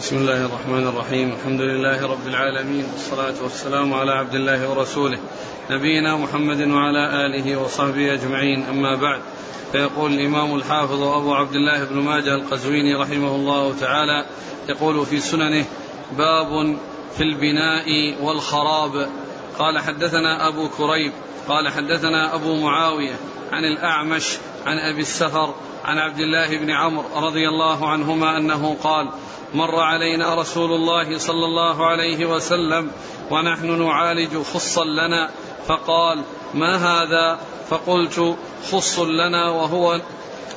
بسم الله الرحمن الرحيم. الحمد لله رب العالمين. والصلاة والسلام على عبد الله ورسوله. نبينا محمد وعلى آله وصحبه أجمعين. أما بعد فيقول الإمام الحافظ أبو عبد الله بن ماجه القزويني رحمه الله تعالى يقول في سننه باب في البناء والخراب. قال حدثنا أبو كريب قال حدثنا أبو معاوية عن الأعمش عن أبي السفر عن عبد الله بن عمرو رضي الله عنهما أنه قال مر علينا رسول الله صلى الله عليه وسلم ونحن نعالج خصا لنا فقال ما هذا؟ فقلت خص لنا وهو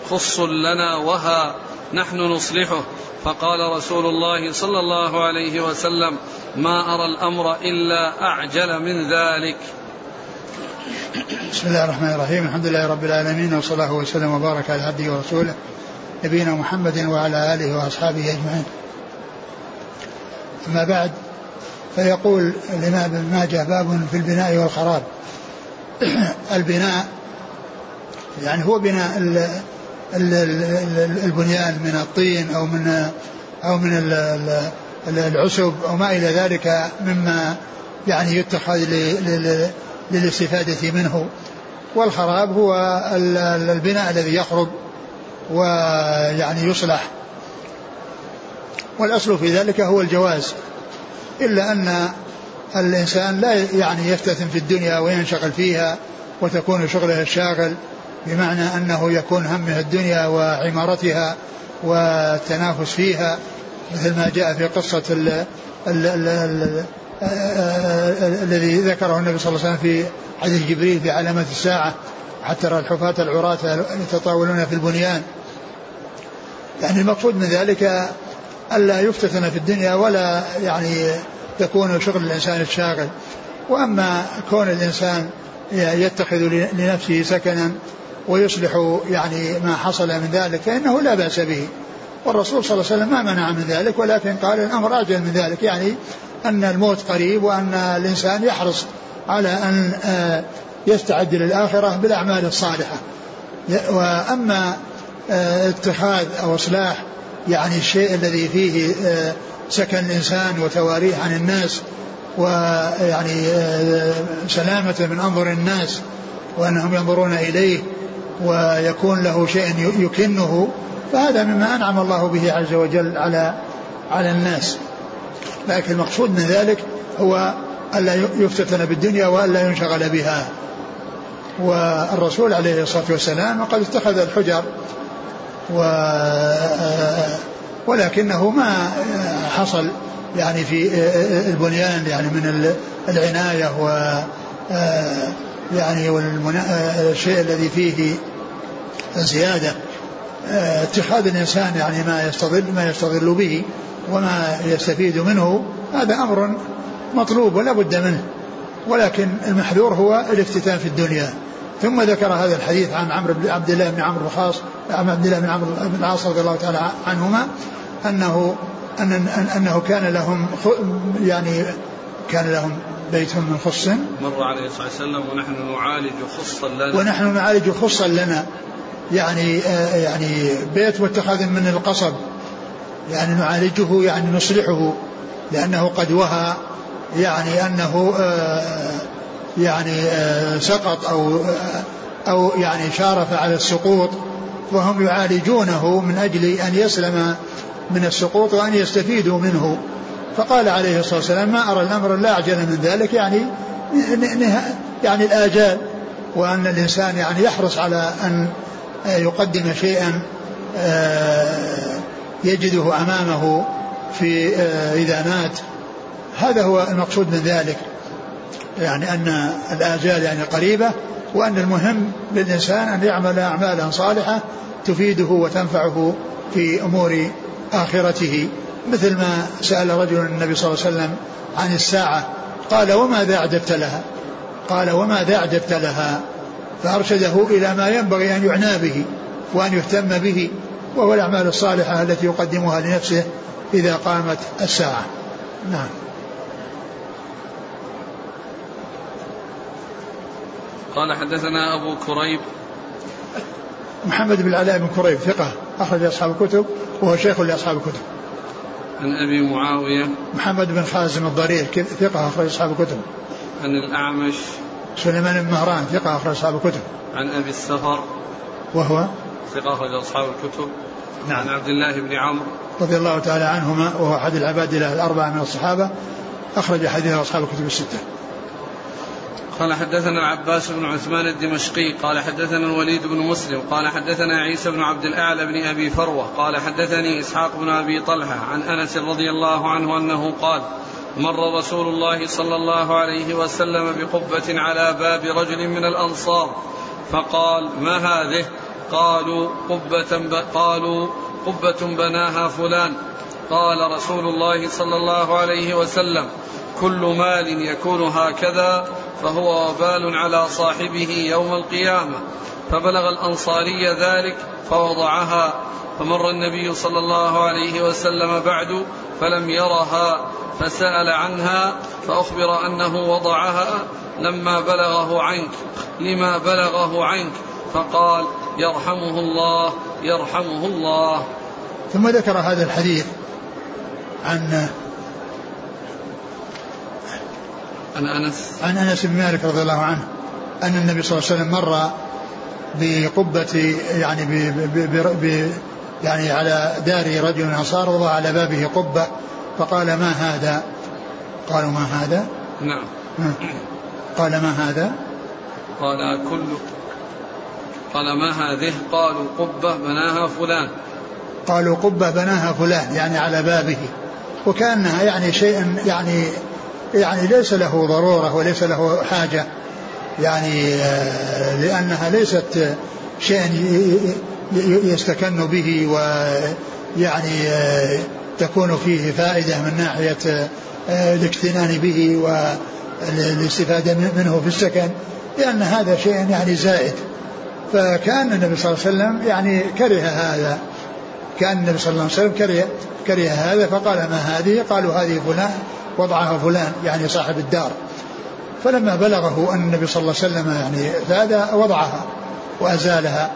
خص لنا وها نحن نصلحه. فقال رسول الله صلى الله عليه وسلم ما أرى الأمر إلا أعجل من ذلك. بسم الله الرحمن الرحيم. الحمد لله رب العالمين وصلى الله وسلم وبارك على عبده ورسوله نبينا محمد وعلى آله وأصحابه أجمعين. أما بعد فيقول الإمام ابن ماجه باب في البناء والخراب. البناء يعني هو بناء البنيان من الطين أو من أو من العسب أو ما إلى ذلك مما يعني يتخذ للاستفادة منه. والخراب هو البناء الذي يخرب ويعني يصلح. والأصل في ذلك هو الجواز. إلا أن الإنسان لا يعني يفتتن في الدنيا وينشغل فيها وتكون شغله الشاغل بمعنى أنه يكون همه الدنيا وعمارتها والتنافس فيها. مثل ما جاء في قصة ال ال ال ال الذي ذكره النبي صلى الله عليه وسلم في حديث جبريل في علامة الساعة حتى ترى الحفاة العراة يتطاولون في البنيان. يعني المقصود من ذلك ألا يفتتن في الدنيا ولا يعني يكون شغل الإنسان الشاغل. وأما كون الإنسان يتخذ لنفسه سكنا ويصلح يعني ما حصل من ذلك فإنه لا بأس به. والرسول صلى الله عليه وسلم ما منع من ذلك ولكن قال الأمر أعجل من ذلك يعني أن الموت قريب وأن الإنسان يحرص على أن آه، يستعد للآخرة بالأعمال الصالحة. وأما آه، اتخاذ أو إصلاح يعني الشيء الذي فيه آه، سكن الإنسان وتواريه عن الناس ويعني سلامة من أنظر الناس وأنهم ينظرون إليه ويكون له شيء يكنه فهذا مما أنعم الله به عز وجل على على الناس. لكن المقصود من ذلك هو ألا يفتتن بالدنيا وألا ينشغل بها. والرسول عليه الصلاة والسلام قد اتخذ الحجر و ولكنه ما حصل يعني في البنيان يعني من العناية و يعني والشيء الذي فيه زيادة. اتخاذ الإنسان يعني ما يستظل ما يستظل به وما يستفيد منه هذا أمر مطلوب ولا بد منه. ولكن المحذور هو الافتتان في الدنيا. ثم ذكر هذا الحديث عن عمرو بن عبد الله بن عمرو الخاص عن عبد الله بن عمرو بن العاص رضي الله تعالى عنهما انه أن أنه كان لهم يعني كان لهم بيت من خص. مر عليه الصلاة والسلام ونحن نعالج خصا لنا. ونحن نعالج خصا لنا. يعني آه يعني بيت متخذ من القصب. يعني نعالجه يعني نصلحه لأنه قد وهى يعني أنه آه، يعني آه، سقط أو أو يعني شارف على السقوط. وهم يعالجونه من أجل أن يسلم من السقوط وأن يستفيدوا منه. فقال عليه الصلاة والسلام ما أرى الأمر لا أعجل من ذلك. يعني يعني الآجال وأن الإنسان يعني يحرص على أن يقدم شيئا يجده أمامه في آه، إذا مات. هذا هو المقصود من ذلك يعني أن الآجال يعني قريبة وأن المهم للإنسان أن يعمل أعمالا صالحة تفيده وتنفعه في أمور آخرته. مثل ما سأل رجل النبي صلى الله عليه وسلم عن الساعة قال وماذا أعددت لها؟ قال وماذا أعددت لها؟ فأرشده إلى ما ينبغي أن يعنى به وأن يهتم به وهو الأعمال الصالحة التي يقدمها لنفسه إذا قامت الساعة. نعم. قال حدثنا أبو كريب. محمد بن العلاء بن كريب ثقة أخرج أصحاب الكتب وهو شيخ لأصحاب الكتب. عن أبي معاوية. محمد بن خازم الضرير ثقة أخرج أصحاب الكتب. عن الأعمش. سليمان بن مهران ثقة أخرج أصحاب الكتب. عن أبي السفر. وهو ثقة أخرج أصحاب الكتب. نعم. عن عبد الله بن عمرو. رضي الله تعالى عنهما وهو أحد العباد الأربعة من الصحابة أخرج حديث أصحاب الكتب الستة. قال حدثنا العباس بن عثمان الدمشقي قال حدثنا الوليد بن مسلم قال حدثنا عيسى بن عبد الأعلى بن أبي فروة قال حدثني إسحاق بن أبي طلحة عن أنس رضي الله عنه أنه قال مر رسول الله صلى الله عليه وسلم بقبة على باب رجل من الأنصار فقال ما هذه؟ قالوا قبة قالوا قبة بناها فلان. قال رسول الله صلى الله عليه وسلم كل مال يكون هكذا فهو وبال على صاحبه يوم القيامة. فبلغ الأنصاري ذلك فوضعها فمر النبي صلى الله عليه وسلم بعد فلم يرها فسأل عنها فأخبر أنه وضعها لما بلغه عنك لما بلغه عنك فقال يرحمه الله يرحمه الله. ثم ذكر هذا الحديث عن عن أنس. عن أنس بن مالك رضي الله عنه أن النبي صلى الله عليه وسلم مر بقبة يعني ب ب ب يعني على دار رجل من الأنصار وضع على بابه قبة فقال ما هذا؟ قالوا ما هذا؟ نعم قال ما هذا؟ قال كل قال ما هذه؟ قالوا قبة بناها فلان قالوا قبة بناها فلان يعني على بابه وكأنها يعني شيء يعني يعني ليس له ضرورة وليس له حاجة يعني آه، لأنها ليست شيئا يستكن به ويعني آه، تكون فيه فائدة من ناحية آه، الاكتنان به والاستفادة منه في السكن لأن هذا شيء يعني زائد. فكأن النبي صلى الله عليه وسلم يعني كره هذا. كأن النبي صلى الله عليه وسلم كره كره هذا فقال ما هذه؟ قالوا هذه فلان وضعها فلان يعني صاحب الدار. فلما بلغه أن النبي صلى الله عليه وسلم يعني فهذا وضعها وأزالها.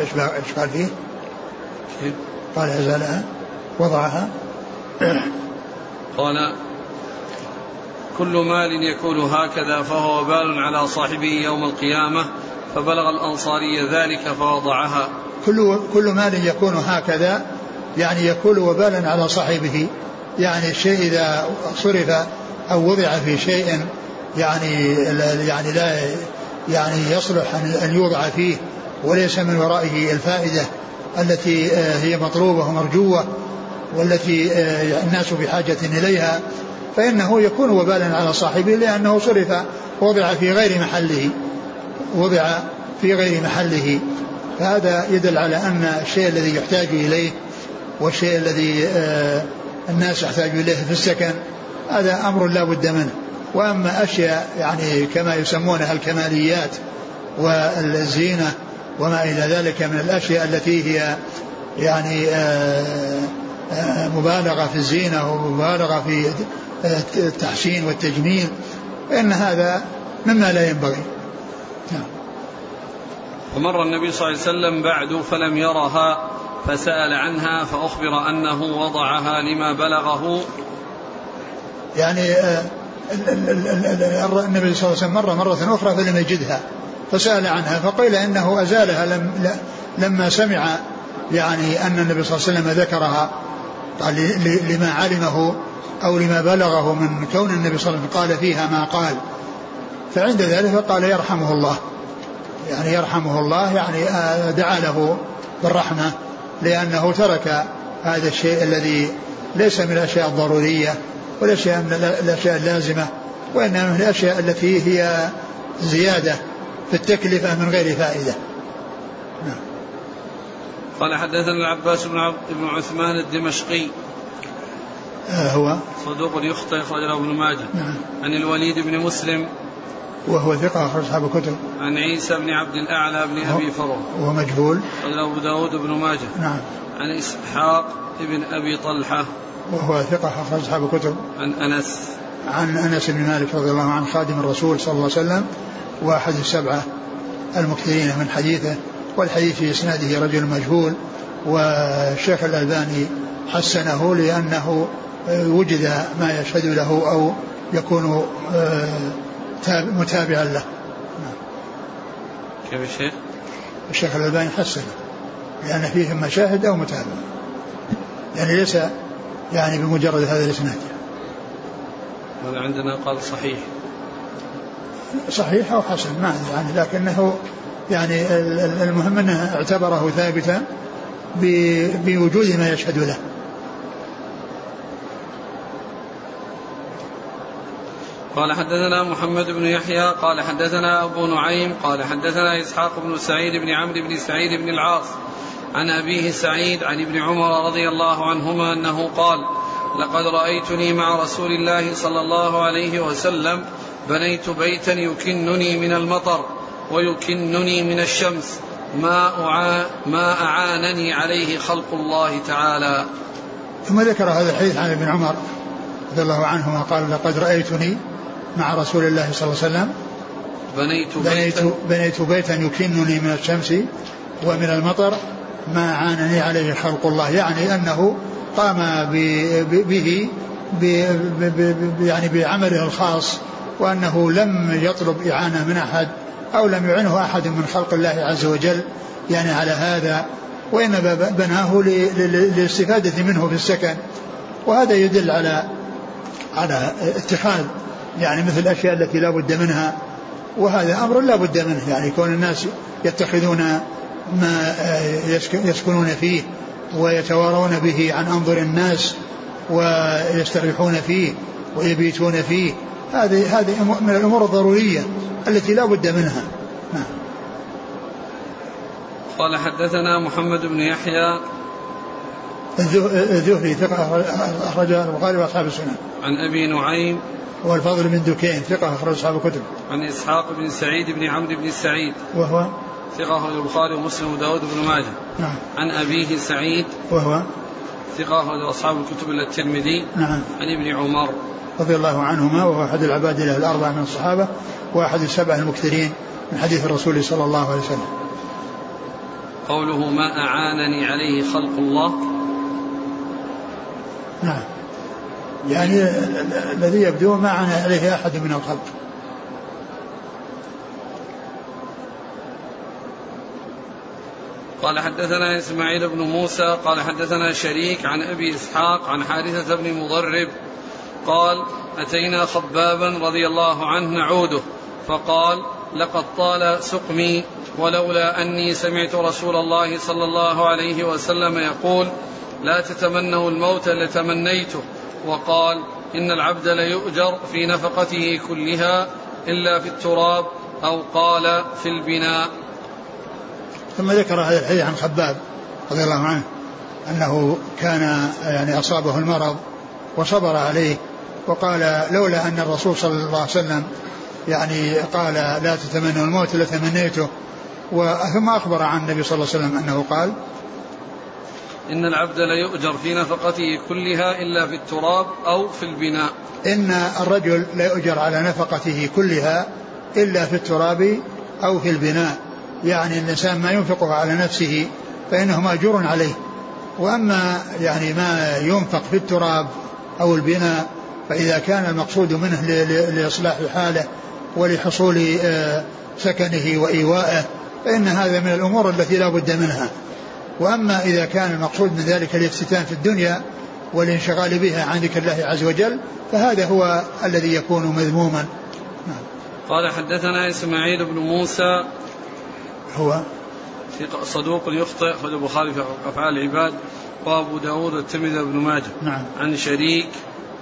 إيش قال فيه؟ قال أزالها وضعها. قال كل مال يكون هكذا فهو وبال على صاحبه يوم القيامة فبلغ الأنصاري ذلك فوضعها. كل كل مال يكون هكذا يعني يكون وبالا على صاحبه. يعني الشيء إذا صرف أو وضع في شيء يعني يعني لا يعني يصلح أن يوضع فيه وليس من ورائه الفائدة التي آه، هي مطلوبة ومرجوة والتي آه، الناس بحاجة إليها فإنه يكون وبالا على صاحبه لأنه صرف وضع في غير محله وضع في غير محله. فهذا يدل على أن الشيء الذي يحتاج إليه والشيء الذي آه الناس يحتاج إليه في السكن هذا أمر لا بد منه. وأما أشياء يعني كما يسمونها الكماليات والزينة وما إلى ذلك من الأشياء التي هي يعني آه، آه، مبالغة في الزينة ومبالغة في التحسين والتجميل فإن هذا مما لا ينبغي. نعم. ومر النبي صلى الله عليه وسلم بعد فلم يرها فسأل عنها فأخبر أنه وضعها لما بلغه يعني آه، النبي صلى الله عليه وسلم مر مرة أخرى فلم يجدها. فسأل عنها فقيل إنه أزالها لم لما سمع يعني أن النبي صلى الله عليه وسلم ذكرها قال لما علمه أو لما بلغه من كون النبي صلى الله عليه وسلم قال فيها ما قال. فعند ذلك قال يرحمه الله. يعني يرحمه الله يعني آه، دعا له بالرحمة لأنه ترك هذا الشيء الذي ليس من الأشياء الضرورية. والأشياء من الأشياء اللازمة وإنما من الأشياء التي هي زيادة في التكلفة من غير فائدة نعم. قال حدثنا العباس بن عبد بن عثمان الدمشقي آه هو صدوق يخطئ أخرجه ابن ماجه نعم. عن الوليد بن مسلم وهو ثقة أخرج أصحاب الكتب. عن عيسى بن عبد الأعلى بن أبي فروة. وهو مجهول. قال أبو داود بن ماجه. نعم. عن إسحاق بن أبي طلحة. وهو ثقة أخرج أصحاب الكتب. عن أنس. عن أنس بن مالك رضي الله عنه خادم الرسول صلى الله عليه وسلم وأحد السبعة المكثرين من حديثه والحديث في إسناده رجل مجهول والشيخ الألباني حسنه لأنه وجد ما يشهد له أو يكون متابعا له كيف الشيخ؟ الشيخ الألباني حسنه لأن فيه مشاهد أو متابعة يعني ليس يعني بمجرد هذا الإسناد. هذا عندنا قال صحيح. صحيح أو حسن ما أدري يعني لكنه يعني المهم أنه اعتبره ثابتا بوجود ما يشهد له. قال حدثنا محمد بن يحيى قال حدثنا أبو نعيم قال حدثنا إسحاق بن سعيد بن عمرو بن سعيد بن العاص عن أبيه سعيد عن ابن عمر رضي الله عنهما أنه قال لقد رأيتني مع رسول الله صلى الله عليه وسلم بنيت بيتا يكنني من المطر ويكنني من الشمس ما ما أعانني عليه خلق الله تعالى. ثم ذكر هذا الحديث عن ابن عمر رضي الله عنهما قال لقد رأيتني مع رسول الله صلى الله عليه وسلم بنيت بنيت, بيتا. بنيت بيتا يكنني من الشمس ومن المطر ما عانني عليه خلق الله يعني أنه قام به يعني بعمله الخاص وأنه لم يطلب إعانة من أحد أو لم يعنه أحد من خلق الله عز وجل يعني على هذا وإنما بناه للاستفادة منه في السكن. وهذا يدل على على اتخاذ يعني مثل الأشياء التي لا بد منها وهذا أمر لا بد منه يعني كون الناس يتخذون ما يسكنون فيه ويتوارون به عن أنظر الناس ويستريحون فيه ويبيتون فيه. هذه هذه من الأمور الضرورية التي لا بد منها. نعم. قال حدثنا محمد بن يحيى. الزهري ثقة أخرج البخاري وأصحاب السنن. عن أبي نعيم. هو الفضل بن دكين ثقة أخرج أصحاب الكتب. عن إسحاق بن سعيد بن عمرو بن سعيد. وهو ثقة أخرج البخاري ومسلم وداود بن ماجه. نعم. عن أبيه سعيد وهو ثقة أخرج أصحاب الكتب إلا الترمذي. نعم. عن ابن عمر رضي الله عنهما وهو أحد العباد له الأربعة من الصحابة وأحد السبع المكثرين من حديث الرسول صلى الله عليه وسلم. قوله ما أعانني عليه خلق الله نعم يعني الذي يبدو ما عانى عليه أحد من الخلق قال حدثنا إسماعيل بن موسى قال حدثنا شريك عن أبي إسحاق عن حارثة بن مضرب قال أتينا خبابا رضي الله عنه نعوده فقال لقد طال سقمي ولولا أني سمعت رسول الله صلى الله عليه وسلم يقول لا تتمنوا الموت لتمنيته وقال إن العبد ليؤجر في نفقته كلها إلا في التراب أو قال في البناء. ثم ذكر هذا الحديث عن خباب رضي الله عنه أنه كان يعني أصابه المرض وصبر عليه وقال لولا أن الرسول صلى الله عليه وسلم يعني قال لا تتمنوا الموت لتمنيته ثم أخبر عن النبي صلى الله عليه وسلم أنه قال إن العبد ليؤجر في نفقته كلها إلا في التراب أو في البناء. إن الرجل لا يؤجر على نفقته كلها إلا في التراب أو في البناء. يعني الإنسان ما ينفقه على نفسه فإنه مأجور عليه. وأما يعني ما ينفق في التراب أو البناء فإذا كان المقصود منه لإصلاح حاله ولحصول آه، سكنه وإيوائه فإن هذا من الأمور التي لا بد منها. وأما إذا كان المقصود من ذلك الافتتان في الدنيا والانشغال بها عن ذكر الله عز وجل فهذا هو الذي يكون مذموما. نعم. قال حدثنا إسماعيل بن موسى هو صدوق يخطئ أخرج البخاري في أفعال العباد. وأبو داود والترمذي بن ماجه. نعم. عن شريك.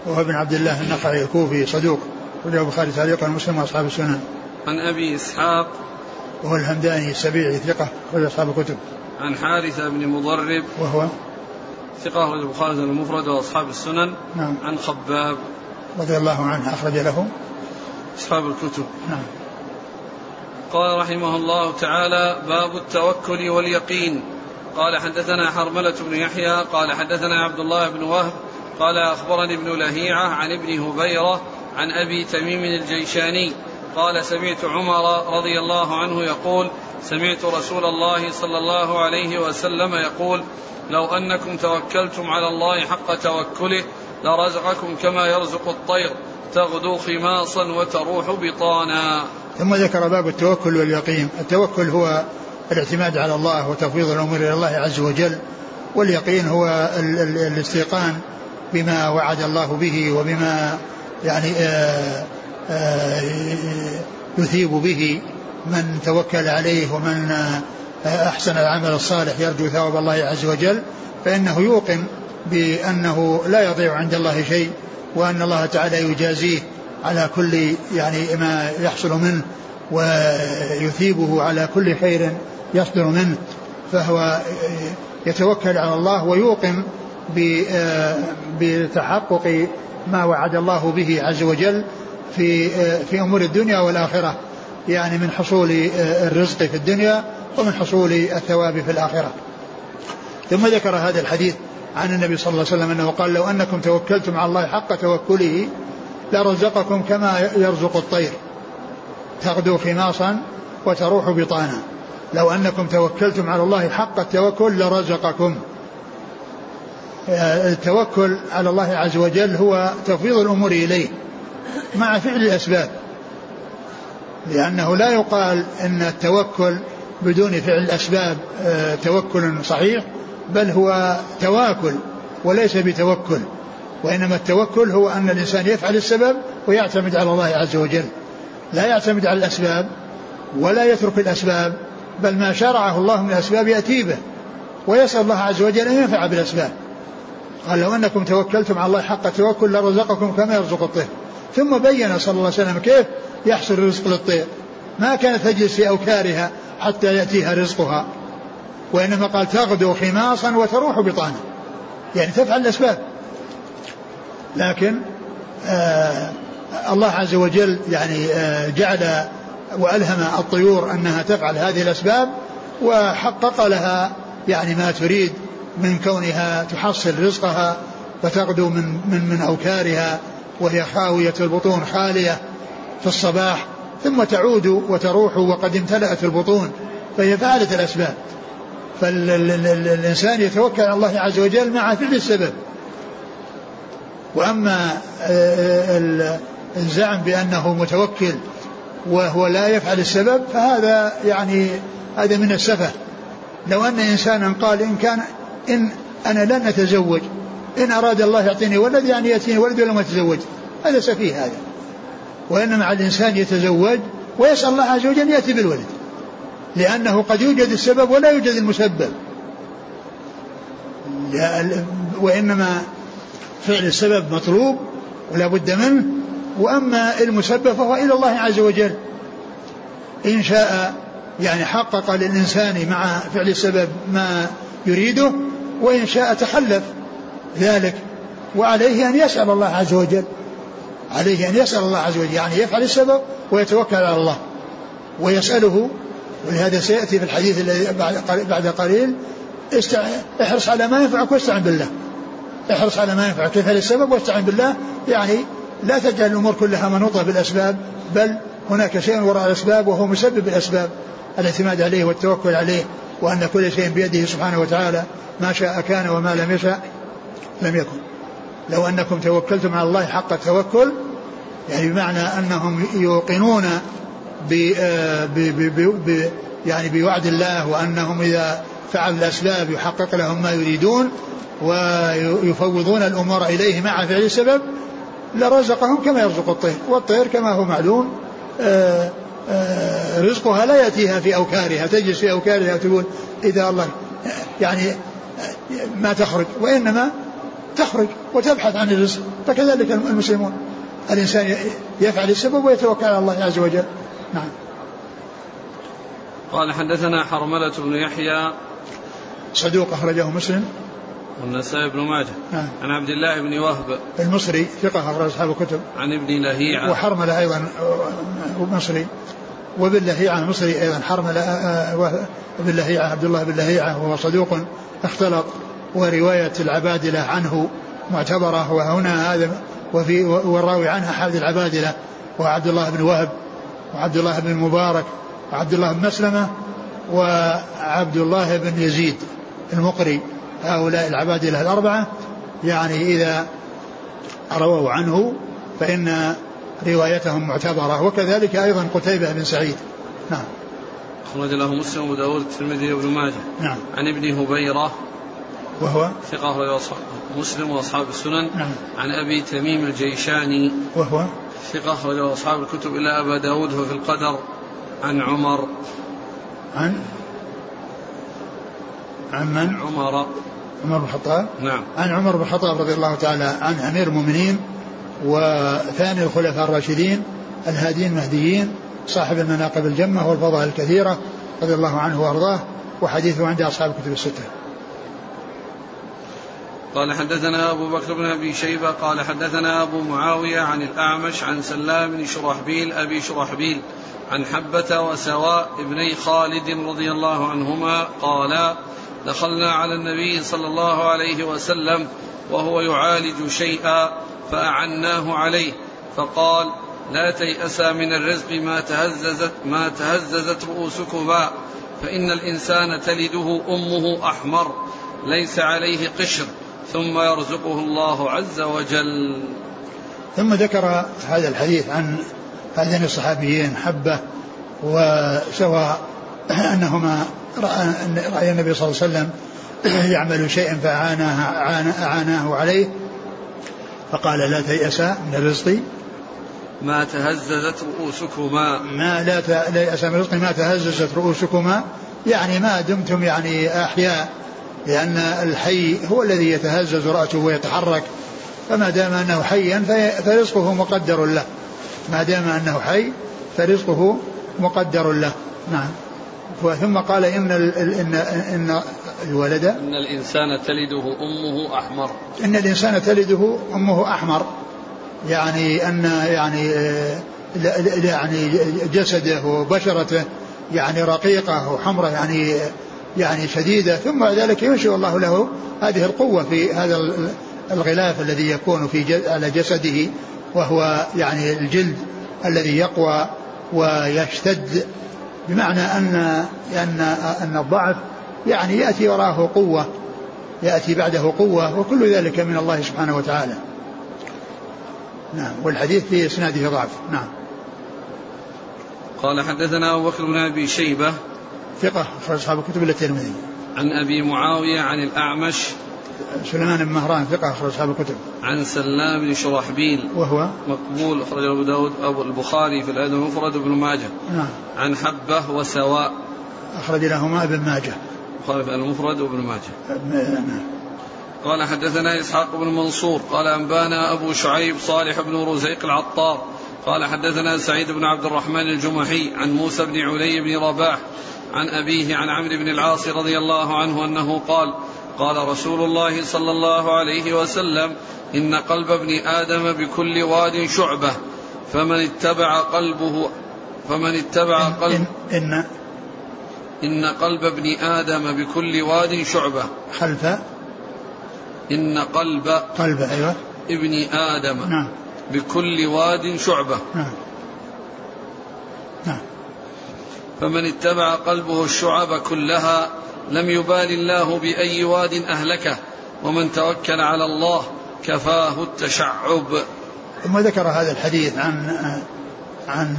وهو ابن عبد الله النقعي الكوفي صدوق. أخرج البخاري تعليقا مسلم وأصحاب السنن. عن أبي إسحاق. وهو الهمداني السبيعي ثقة. أخرج أصحاب الكتب. عن حارثة بن مضرب. وهو ثقة أخرج البخاري المفرد وأصحاب السنن. نعم. عن خباب. رضي الله عنه أخرج له. أصحاب الكتب. نعم. قال رحمه الله تعالى باب التوكل واليقين. قال حدثنا حرملة بن يحيى قال حدثنا عبد الله بن وهب قال أخبرني ابن لهيعة عن ابن هبيرة عن أبي تميم الجيشاني قال سمعت عمر رضي الله عنه يقول سمعت رسول الله صلى الله عليه وسلم يقول لو أنكم توكلتم على الله حق توكله لرزقكم كما يرزق الطير تغدو خماصا وتروح بطانا. ثم ذكر باب التوكل واليقين. التوكل هو الاعتماد على الله وتفويض الأمور إلى الله عز وجل واليقين هو الاستيقان بما وعد الله به وبما يعني آآ آآ يثيب به من توكل عليه ومن أحسن العمل الصالح يرجو ثواب الله عز وجل فإنه يوقن بأنه لا يضيع عند الله شيء وأن الله تعالى يجازيه على كل يعني ما يحصل منه ويثيبه على كل خير يصدر منه فهو يتوكل على الله ويوقن بتحقق ما وعد الله به عز وجل في في أمور الدنيا والآخرة يعني من حصول الرزق في الدنيا ومن حصول الثواب في الآخرة. ثم ذكر هذا الحديث عن النبي صلى الله عليه وسلم أنه قال لو أنكم توكلتم على الله حق توكله لرزقكم كما يرزق الطير. تغدو خماصا وتروح بطانا. لو أنكم توكلتم على الله حق التوكل لرزقكم. التوكل على الله عز وجل هو تفويض الأمور إليه مع فعل الأسباب. لأنه لا يقال إن التوكل بدون فعل الأسباب آه، توكل صحيح بل هو تواكل وليس بتوكل. وإنما التوكل هو أن الإنسان يفعل السبب ويعتمد على الله عز وجل. لا يعتمد على الأسباب ولا يترك الأسباب بل ما شرعه الله من الأسباب يأتي به ويسأل الله عز وجل أن ينفع بالأسباب. قال لو أنكم توكلتم على الله حق التوكل لرزقكم كما يرزق الطير. ثم بين صلى الله عليه وسلم كيف يحصل الرزق للطير. ما كانت تجلس في أوكارها حتى يأتيها رزقها. وإنما قال تغدو خماصا وتروح بطانا يعني تفعل الأسباب. لكن آه الله عز وجل يعني آه جعل وألهم الطيور أنها تفعل هذه الأسباب وحقق لها يعني ما تريد من كونها تحصل رزقها فتغدو من من من أوكارها وهي خاوية البطون خالية في الصباح ثم تعود وتروح وقد امتلأت البطون فهي فعلت الأسباب. فالانسان يتوكل على الله عز وجل مع فعل السبب. وأما الزعم بأنه متوكل وهو لا يفعل السبب فهذا يعني هذا من السفه. لو أن إنسانا قال إن كان إن أنا لن أتزوج إن أراد الله يعطيني ولد يعني يأتيني ولد ولم أتزوج. هذا سفيه هذا. وإنما الإنسان يتزوج ويسأل الله عز وجل يأتي بالولد. لأنه قد يوجد السبب ولا يوجد المسبب. وإنما فعل السبب مطلوب ولا بد منه وأما المسبب فهو إلى الله عز وجل. إن شاء يعني حقق للإنسان مع فعل السبب ما يريده وإن شاء تخلف ذلك. وعليه أن يسأل الله عز وجل. عليه أن يسأل الله عز وجل يعني يفعل السبب ويتوكل على الله. ويسأله ولهذا سيأتي في الحديث الذي بعد قليل احرص على ما ينفعك واستعن بالله. احرص على ما ينفعك. افعل السبب؟ واستعن بالله. يعني لا تجعل الأمور كلها منوطة بالأسباب بل هناك شيء وراء الأسباب وهو مسبب الأسباب. الاعتماد عليه والتوكل عليه وأن كل شيء بيده سبحانه وتعالى ما شاء كان وما لم يشاء لم يكن. لو أنكم توكلتم على الله حق التوكل يعني بمعنى أنهم يوقنون ب ب يعني بوعد الله وأنهم إذا فعلوا الأسباب يحقق لهم ما يريدون ويفوضون الأمور إليه مع فعل السبب لرزقهم كما يرزق الطير والطير كما هو معلوم آه آه، رزقها لا يأتيها في أوكارها تجلس في أوكارها وتقول إذا الله يعني ما تخرج وإنما تخرج وتبحث عن الرزق فكذلك المسلمون الإنسان يفعل السبب ويتوكل على الله عز وجل. نعم. قال حدثنا حرملة بن يحيى صدوق أخرجه مسلم. والنسائي بن ماجه. نعم عن عبد الله بن وهب. المصري ثقة أخرج أصحاب الكتب. عن ابن لهيعة. وحرملة أيضا مصري. وابن لهيعة المصري أيضا حرملة ابن لهيعة عبد الله بن لهيعة وهو صدوق اختلط. ورواية العبادلة عنه معتبرة وهنا هذا وفي والراوي عنها أحد العبادلة وعبد الله بن وهب وعبد الله بن المبارك وعبد الله بن مسلمة وعبد الله بن يزيد. المقري هؤلاء العبادلة الأربعة يعني إذا رووا عنه فإن روايتهم معتبرة وكذلك أيضا قتيبة بن سعيد. نعم. أخرج له مسلم وأبو داود الترمذي وابن ماجه. نعم. عن ابن هبيرة. وهو؟ ثقة أخرج مسلم وأصحاب السنن. نعم. عن أبي تميم الجيشاني. وهو؟ ثقة أخرجه أصحاب الكتب إلا أبا داود في القدر. عن عمر. عن؟ عن من؟ عمر. عمر بن الخطاب. نعم. عن عمر بن الخطاب رضي الله تعالى عن أمير المؤمنين وثاني الخلفاء الراشدين الهادين المهديين صاحب المناقب الجمة والفضائل الكثيرة رضي الله عنه وأرضاه وحديثه عند أصحاب الكتب الستة. قال حدثنا أبو بكر بن أبي شيبة قال حدثنا أبو معاوية عن الأعمش عن سلام بن شرحبيل أبي شرحبيل عن حبة وسواء ابني خالد رضي الله عنهما قالا دخلنا على النبي صلى الله عليه وسلم وهو يعالج شيئا فأعناه عليه فقال لا تيأسا من الرزق ما تهززت ما تهززت رؤوسكما فإن الإنسان تلده أمه أحمر ليس عليه قشر ثم يرزقه الله عز وجل. ثم ذكر هذا الحديث عن هذين الصحابيين حبة وسواء أنهما رأي النبي صلى الله عليه وسلم يعمل شيئا فأعاناه أعاناه عليه فقال لا تيأسا من الرزق. ما تهززت رؤوسكما. ما لا تيأس من الرزق ما تهززت رؤوسكما. يعني ما دمتم يعني أحياء لأن الحي هو الذي يتهزز رأسه ويتحرك. فما دام أنه حيا فرزقه مقدر له. ما دام أنه حي فرزقه مقدر له. نعم. ثم قال إن إن إن الولد إن الإنسان تلده أمه أحمر. إن الإنسان تلده أمه أحمر. يعني أن يعني يعني جسده وبشرته يعني رقيقة وحمرة يعني يعني شديدة. ثم ذلك ينشئ الله له هذه القوة في هذا الغلاف الذي يكون في على جسده وهو يعني الجلد الذي يقوى ويشتد بمعنى أن أن أن الضعف يعني يأتي وراءه قوة يأتي بعده قوة وكل ذلك من الله سبحانه وتعالى. نعم والحديث في إسناده ضعف. نعم. قال حدثنا أبو بكر بن أبي شيبة ثقة أخرج أصحاب الكتب إلا الترمذي. عن أبي معاوية عن الأعمش سليمان بن مهران ثقة أخرج أصحاب الكتب. عن سلام بن شرحبيل وهو؟ مقبول أخرج أبو داود أبو البخاري في الأدب المفرد وابن ماجه. نعم. عن حبة وسواء. أخرج لهما ابن ماجه. البخاري في المفرد وابن ماجه. نعم. قال حدثنا إسحاق بن منصور. قال أنبانا أبو شعيب صالح بن رزيق العطار. قال حدثنا سعيد بن عبد الرحمن الجمحي عن موسى بن علي بن رباح عن أبيه عن عمرو بن العاص رضي الله عنه أنه قال قال رسول الله صلى الله عليه وسلم إن قلب ابن آدم بكل واد شعبة فمن اتبع قلبه فمن اتبع قلب إن, إن إن قلب ابن آدم بكل واد شعبة. خلف إن قلب قلب أيوة. ابن آدم نعم. بكل واد شعبة. نعم. نعم. فمن اتبع قلبه الشعب كلها لم يبال الله بأي واد أهلكه ومن توكل على الله كفاه التشعب. ثم ذكر هذا الحديث عن عن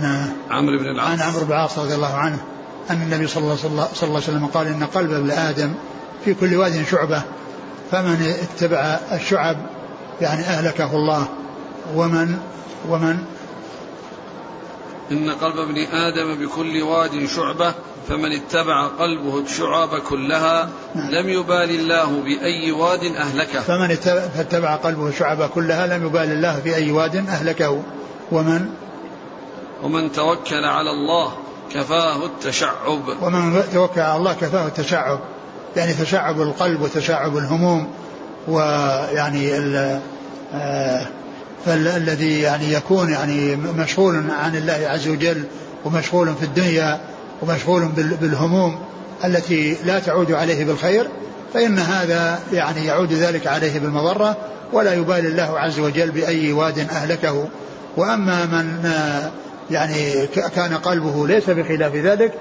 عمرو بن العاص. عن عمرو بن العاص رضي الله عنه أن النبي صلى الله, صلى الله عليه وسلم قال إن قلب ابن آدم في كل واد شعبة فمن اتبع الشعب يعني أهلكه الله ومن ومن إن قلب ابن آدم بكل واد شعبة فمن اتبع قلبه الشعاب كلها لم يبال الله بأي واد أهلكه. فمن اتبع قلبه الشعب كلها لم يبال الله في أي واد أهلكه. ومن ومن توكل على الله كفاه التشعب. ومن توكل على الله كفاه التشعب. يعني تشعب القلب وتشعب الهموم ويعني آه فالذي يعني يكون يعني مشغول عن الله عز وجل ومشغول في الدنيا ومشغول بالهموم التي لا تعود عليه بالخير فإن هذا يعني يعود ذلك عليه بالمضرة ولا يبالي الله عز وجل بأي واد أهلكه. وأما من يعني كان قلبه ليس بخلاف ذلك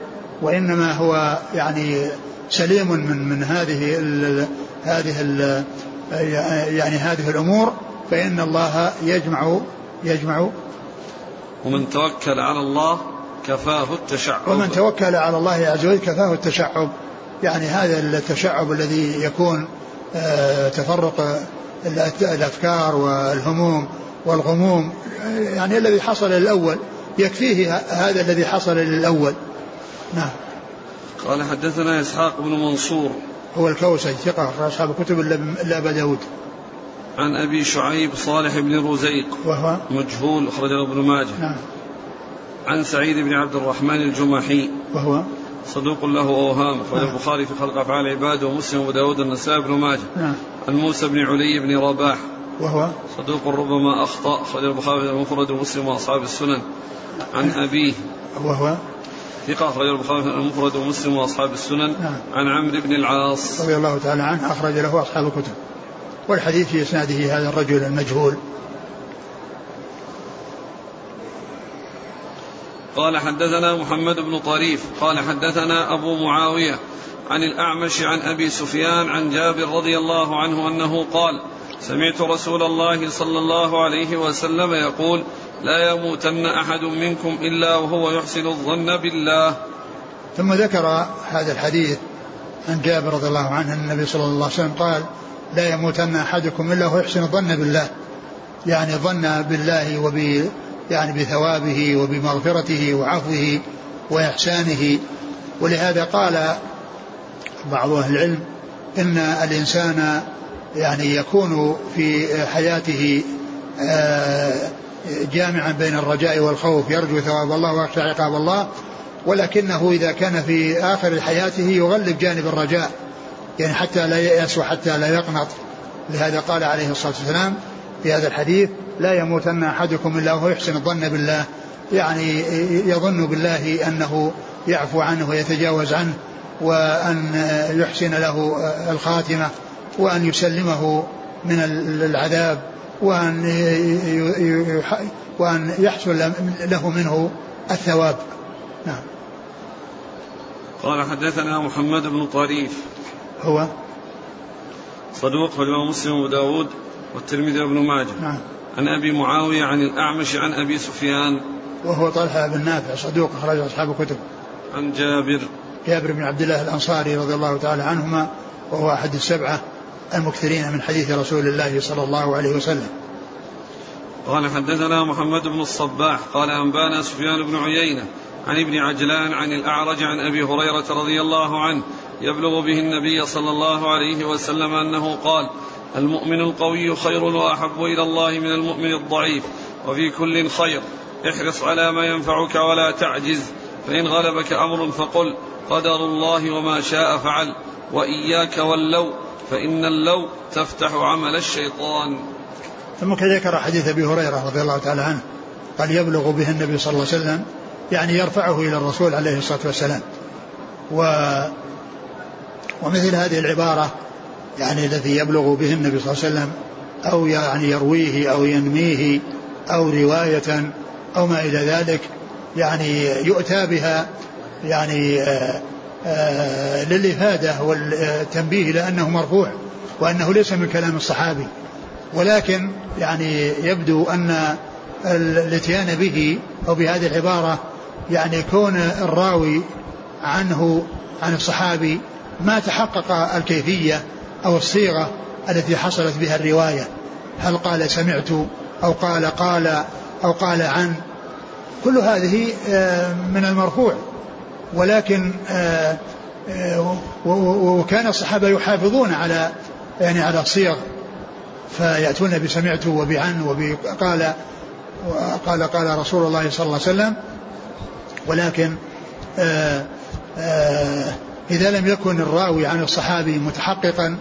وإنما هو يعني سليم من من هذه ال هذه ال يعني هذه الأمور فإن الله يجمع يجمع. ومن توكل على الله كفاه التشعب. ومن توكل على الله عز وجل كفاه التشعب. يعني هذا التشعب الذي يكون آه، تفرق الأفكار والهموم والغموم. يعني الذي حصل للأول يكفيه هذا الذي حصل للأول. نعم. قال حدثنا إسحاق بن منصور. هو الكوسج ثقة أصحاب الكتب إلا أبا داود. عن أبي شعيب صالح بن رزيق. وهو؟ مجهول أخرجه ابن ماجه. نعم. عن سعيد بن عبد الرحمن الجمحي. وهو؟ صدوق له أوهام أخرج نعم. البخاري في خلق أفعال العباد ومسلم وداود النسائي بن ماجه. نعم. عن موسى بن علي بن رباح. وهو؟ صدوق ربما أخطأ أخرج البخاري في المفرد ومسلم وأصحاب السنن. عن أبيه. وهو؟ ثقة أخرج البخاري في المفرد ومسلم وأصحاب السنن. نعم. عن عمرو بن العاص. رضي الله تعالى عنه أخرج له أصحاب الكتب. والحديث في إسناده هذا الرجل المجهول. قال حدثنا محمد بن طريف قال حدثنا أبو معاوية عن الأعمش عن أبي سفيان عن جابر رضي الله عنه أنه قال سمعت رسول الله صلى الله عليه وسلم يقول لا يموتن أحد منكم إلا وهو يحسن الظن بالله. ثم ذكر هذا الحديث عن جابر رضي الله عنه أن النبي صلى الله عليه وسلم قال لا يموتن أحدكم إلا وهو يحسن الظن بالله. يعني ظن بالله وب يعني بثوابه وبمغفرته وعفوه وإحسانه. ولهذا قال بعض أهل العلم إن الإنسان يعني يكون في حياته آه، جامعا بين الرجاء والخوف يرجو ثواب الله ويخشى عقاب الله ولكنه إذا كان في آخر حياته يغلب جانب الرجاء. يعني حتى لا ييأس وحتى لا يقنط. لهذا قال عليه الصلاة والسلام في هذا الحديث لا يموتن أحدكم إلا وهو يحسن الظن بالله. يعني يظن بالله أنه يعفو عنه ويتجاوز عنه وأن يحسن له الخاتمة وأن يسلمه من العذاب وأن وأن يحصل له منه الثواب. نعم. قال حدثنا محمد بن طريف. هو؟ صدوق الإمام مسلم وداود والترمذي وابن ماجه. نعم. عن أبي معاوية عن الأعمش عن أبي سفيان. وهو طلحة بن نافع صدوق أخرج أصحاب الكتب. عن جابر. جابر بن عبد الله الأنصاري رضي الله تعالى عنهما وهو أحد السبعة المكثرين من حديث رسول الله صلى الله عليه وسلم. قال حدثنا محمد بن الصباح قال أنبانا سفيان بن عيينة عن ابن عجلان عن الأعرج عن أبي هريرة رضي الله عنه يبلغ به النبي صلى الله عليه وسلم أنه قال المؤمن القوي خير وأحب إلى الله من المؤمن الضعيف وفي كل خير. احرص على ما ينفعك ولا تعجز فإن غلبك أمر فقل قدر الله وما شاء فعل وإياك واللو فإن اللو تفتح عمل الشيطان. ثم كذكر حديث أبي هريرة رضي الله تعالى عنه قال يبلغ به النبي صلى الله عليه وسلم يعني يرفعه إلى الرسول عليه الصلاة والسلام. ومثل هذه العبارة يعني الذي يبلغ به النبي صلى الله عليه وسلم أو يعني يرويه أو ينميه أو رواية أو ما إلى ذلك يعني يؤتى بها يعني آآ آآ للإفادة والتنبيه إلى أنه مرفوع وأنه ليس من كلام الصحابي. ولكن يعني يبدو أن الاتيان به أو بهذه العبارة يعني كون الراوي عنه عن الصحابي ما تحقق الكيفية أو الصيغة التي حصلت بها الرواية. هل قال سمعت أو قال قال أو قال عن؟ كل هذه آه، من المرفوع. ولكن آه، آه، وكان الصحابة يحافظون على يعني على الصيغ. فيأتون بسمعت وبعن وبقال قال قال رسول الله صلى الله عليه وسلم. ولكن آآ آآ إذا لم يكن الراوي عن الصحابي متحققا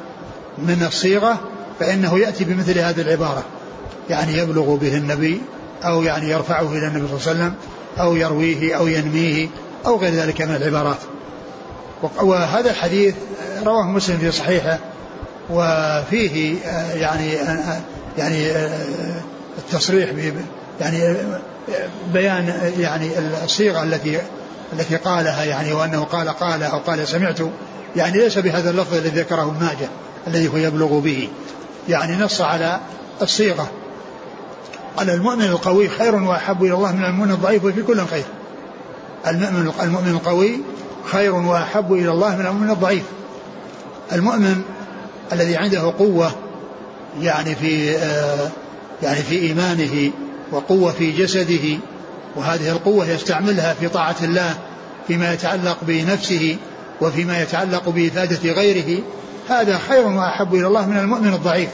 من الصيغة فإنه يأتي بمثل هذه العبارة. يعني يبلغ به النبي أو يعني يرفعه إلى النبي صلى الله عليه وسلم أو يرويه أو ينميه أو غير ذلك من العبارات. وهذا الحديث رواه مسلم في صحيحه وفيه يعني يعني التصريح يعني بيان يعني الصيغة التي التي قالها يعني وأنه قال قال أو قال سمعت يعني ليس بهذا اللفظ الذي ذكره ابن ماجه الذي هو يبلغ به. يعني نص على الصيغة. قال المؤمن القوي خير وأحب إلى الله من المؤمن الضعيف وفي كل خير. المؤمن المؤمن القوي خير وأحب إلى الله من المؤمن الضعيف. المؤمن الذي عنده قوة يعني في آه يعني في إيمانه وقوة في جسده وهذه القوة يستعملها في طاعة الله فيما يتعلق بنفسه وفيما يتعلق بإفادة غيره. هذا خير وأحب إلى الله من المؤمن الضعيف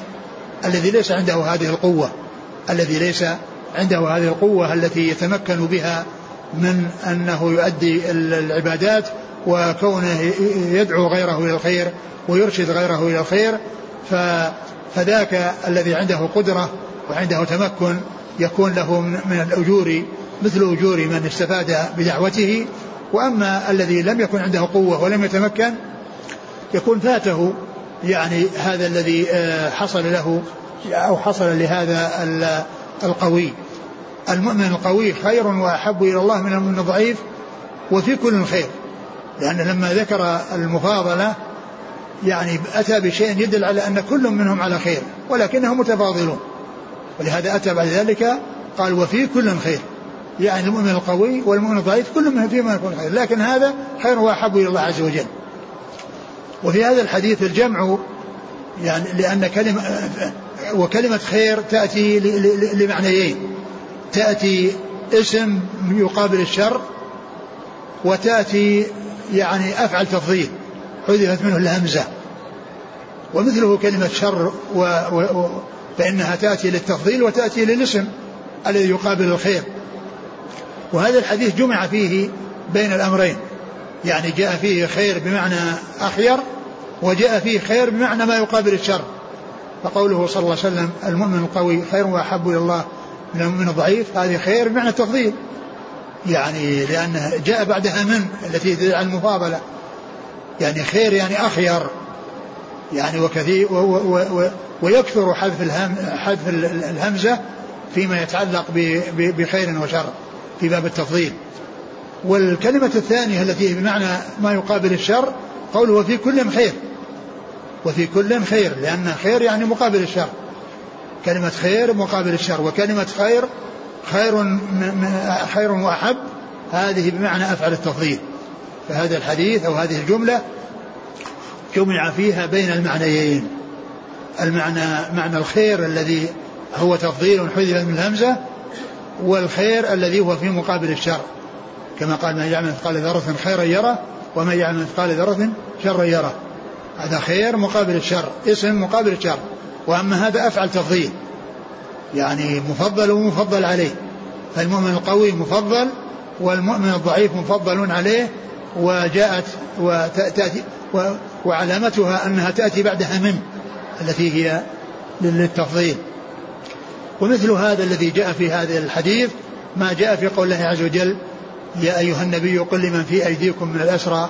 الذي ليس عنده هذه القوة الذي ليس عنده هذه القوة التي يتمكن بها من أنه يؤدي العبادات وكونه يدعو غيره إلى الخير ويرشد غيره إلى الخير. فذاك الذي عنده قدرة وعنده تمكن يكون له من الأجور مثل أجور من استفاد بدعوته وأما الذي لم يكن عنده قوة ولم يتمكن يكون فاته يعني هذا الذي آه، حصل له أو حصل لهذا القوي. المؤمن القوي خير وأحب إلى الله من المؤمن الضعيف وفي كل خير. لأن لما ذكر المفاضلة يعني أتى بشيء يدل على أن كل منهم على خير ولكنهم متفاضلون. ولهذا أتى بعد ذلك قال وفي كل خير. يعني المؤمن القوي والمؤمن الضعيف كل منهم فيما يكون خير. لكن هذا خير وأحب إلى الله عز وجل. وفي هذا الحديث الجمع يعني لأن كلمة وكلمة خير تأتي لمعنيين. تأتي اسم يقابل الشر وتأتي يعني أفعل تفضيل حذفت منه الهمزة ومثله كلمة شر و و فإنها تأتي للتفضيل وتأتي للاسم الذي يقابل الخير. وهذا الحديث جمع فيه بين الأمرين. يعني جاء فيه خير بمعنى أخير وجاء فيه خير بمعنى ما يقابل الشر. فقوله صلى الله عليه وسلم المؤمن القوي خير وأحب إلى الله من المؤمن الضعيف. هذه خير بمعنى التفضيل يعني لأنه جاء بعدها من التي تدل على المفاضلة. يعني خير يعني أخير. يعني وكثير و و و ويكثر حذف الهم حذف الهمزة فيما يتعلق بخير وشر. في باب التفضيل. والكلمة الثانية التي بمعنى ما يقابل الشر قوله وفي كل خير وفي كل خير لأن خير يعني مقابل الشر. كلمة خير مقابل الشر وكلمة خير خير خير وأحب هذه بمعنى أفعل التفضيل. فهذا الحديث أو هذه الجملة جمع فيها بين المعنيين. المعنى معنى الخير الذي هو تفضيل حذف من الهمزة والخير الذي هو في مقابل الشر. كما قال من يعمل مثقال ذرة خيرا يره ومن يعمل مثقال ذرة شرا يره. هذا خير مقابل الشر اسم مقابل الشر. وأما هذا أفعل تفضيل. يعني مفضل ومفضل عليه. فالمؤمن القوي مفضل والمؤمن الضعيف مفضل عليه. وجاءت وتأتي وعلامتها أنها تأتي بعدها من التي هي للتفضيل. ومثل هذا الذي جاء في هذا الحديث ما جاء في قول الله عز وجل يا أيها النبي قل لمن في أيديكم من الأسرى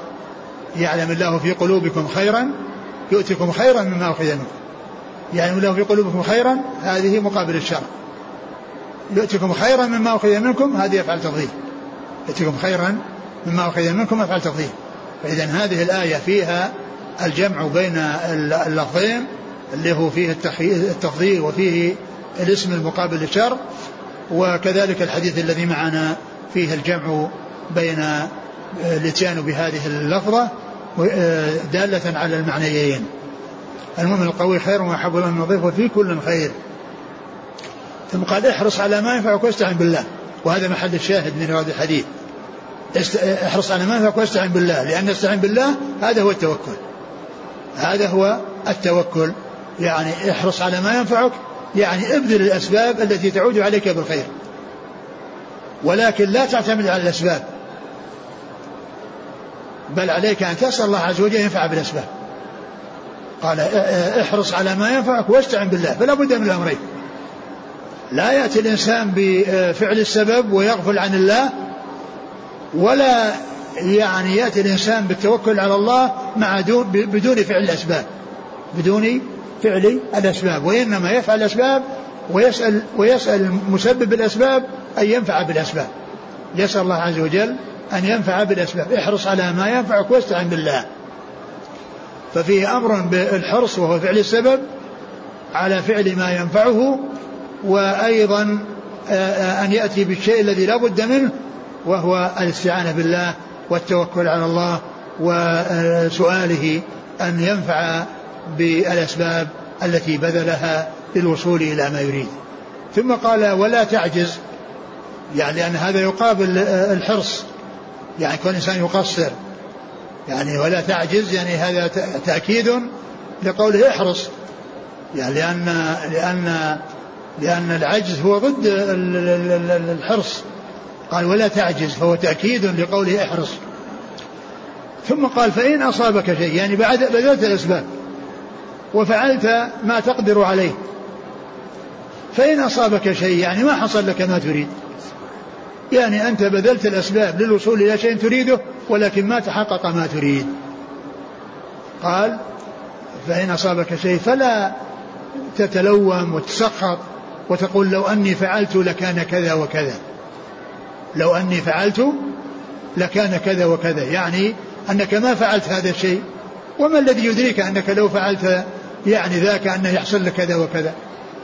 يعلم الله في قلوبكم خيرا يؤتكم خيرا مما أخذ منكم يعلم الله في قلوبكم خيرا هذه مقابل الشر يؤتكم خيرا مما أخذ منكم هذه أفعل تفضيل يؤتكم خيرا مما أخذ منكم أفعل تفضيل فإذا هذه الآية فيها الجمع بين اللفظين اللي هو فيه التفضيل وفيه الاسم المقابل للشر وكذلك الحديث الذي معنا فيه الجمع بين الاتيان بهذه اللفظة دالة على المعنيين. المؤمن القوي خير وأحب الله من الضيف وفي كل خير. ثم قال احرص على ما ينفعك واستعن بالله. وهذا محل الشاهد من هذا الحديث. احرص على ما ينفعك واستعن بالله. لأن استعن بالله هذا هو التوكل. هذا هو التوكل. يعني احرص على ما ينفعك يعني ابذل الأسباب التي تعود عليك بالخير. ولكن لا تعتمد على الأسباب. بل عليك أن تسأل الله عز وجل ينفع بالأسباب. قال احرص على ما ينفعك واستعن بالله فلا بد من الأمرين. لا يأتي الإنسان بفعل السبب ويغفل عن الله ولا يعني يأتي الإنسان بالتوكل على الله مع دون بدون فعل الأسباب بدون فعل الأسباب وإنما يفعل الأسباب ويسأل ويسأل مسبب الأسباب أن ينفع بالأسباب. يسأل الله عز وجل أن ينفع بالأسباب. احرص على ما ينفعك واستعن بالله. ففيه أمر بالحرص وهو فعل السبب على فعل ما ينفعه وأيضا آه، آه، أن يأتي بالشيء الذي لا بد منه وهو الاستعانة بالله والتوكل على الله وسؤاله أن ينفع بالأسباب التي بذلها للوصول إلى ما يريد. ثم قال ولا تعجز يعني لأن هذا يقابل الحرص يعني كون الإنسان يقصر. يعني ولا تعجز يعني هذا تأكيد لقوله احرص. يعني لأن لأن لأن العجز هو ضد الحرص. قال ولا تعجز فهو تأكيد لقوله احرص. ثم قال فإن أصابك شيء يعني بعد بذلت الأسباب. وفعلت ما تقدر عليه. فإن أصابك شيء يعني ما حصل لك ما تريد. يعني أنت بذلت الأسباب للوصول إلى شيء تريده ولكن ما تحقق ما تريد. قال فإن أصابك شيء فلا تتلوم وتسخط وتقول لو أني فعلت لكان كذا وكذا. لو أني فعلت لكان كذا وكذا. يعني أنك ما فعلت هذا الشيء وما الذي يدريك أنك لو فعلت يعني ذاك أنه يحصل لك كذا وكذا.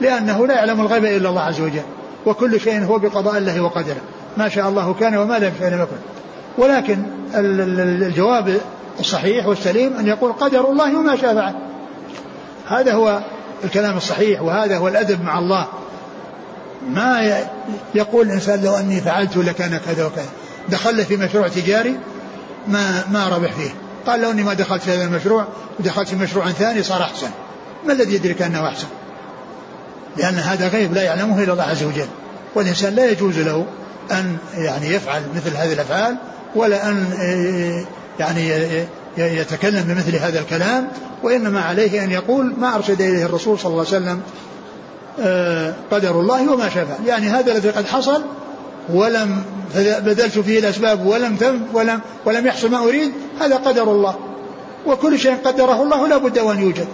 لأنه لا يعلم الغيب إلا الله عز وجل. وكل شيء هو بقضاء الله وقدره. ما شاء الله كان وما لم يشاء لم يكن ولكن الجواب الصحيح والسليم أن يقول قدر الله وما شاء فعل. هذا هو الكلام الصحيح وهذا هو الأدب مع الله. ما يقول الإنسان لو أني فعلت لكان كذا وكذا. دخل في مشروع تجاري ما ما ربح فيه. قال لو أني ما دخلت في هذا المشروع ودخلت في مشروع ثاني صار أحسن. ما الذي يدرك أنه أحسن؟ لأن هذا غيب لا يعلمه إلا الله عز وجل. والإنسان لا يجوز له أن يعني يفعل مثل هذه الأفعال ولا أن يعني يتكلم بمثل هذا الكلام وإنما عليه أن يقول ما أرشد إليه الرسول صلى الله عليه وسلم آه، قدر الله وما شاء يعني هذا الذي قد حصل ولم بذلت فيه الأسباب ولم تم ولم ولم يحصل ما أريد هذا قدر الله. وكل شيء قدره الله لا بد وأن يوجد.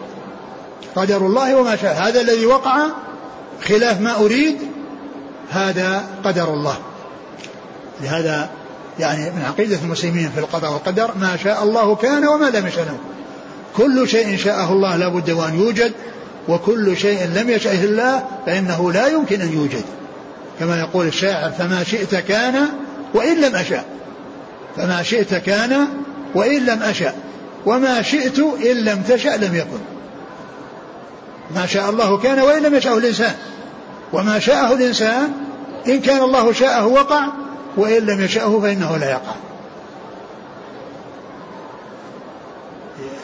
قدر الله وما شاء. هذا الذي وقع خلاف ما أريد هذا قدر الله. لهذا يعني من عقيدة المسلمين في القضاء والقدر ما شاء الله كان وما لم يشاء كل شيء شاءه الله لا بد وأن يوجد وكل شيء لم يشأه الله فإنه لا يمكن أن يوجد. كما يقول الشاعر فما شئت كان وإن لم أشاء فما شئت كان وإن لم أشاء وما شئت إن لم تشأ لم يكن. ما شاء الله كان وإن لم يشأه الإنسان. وما شاءه الإنسان إن كان الله شاءه وقع وإن لم يشأه فإنه لا يقع.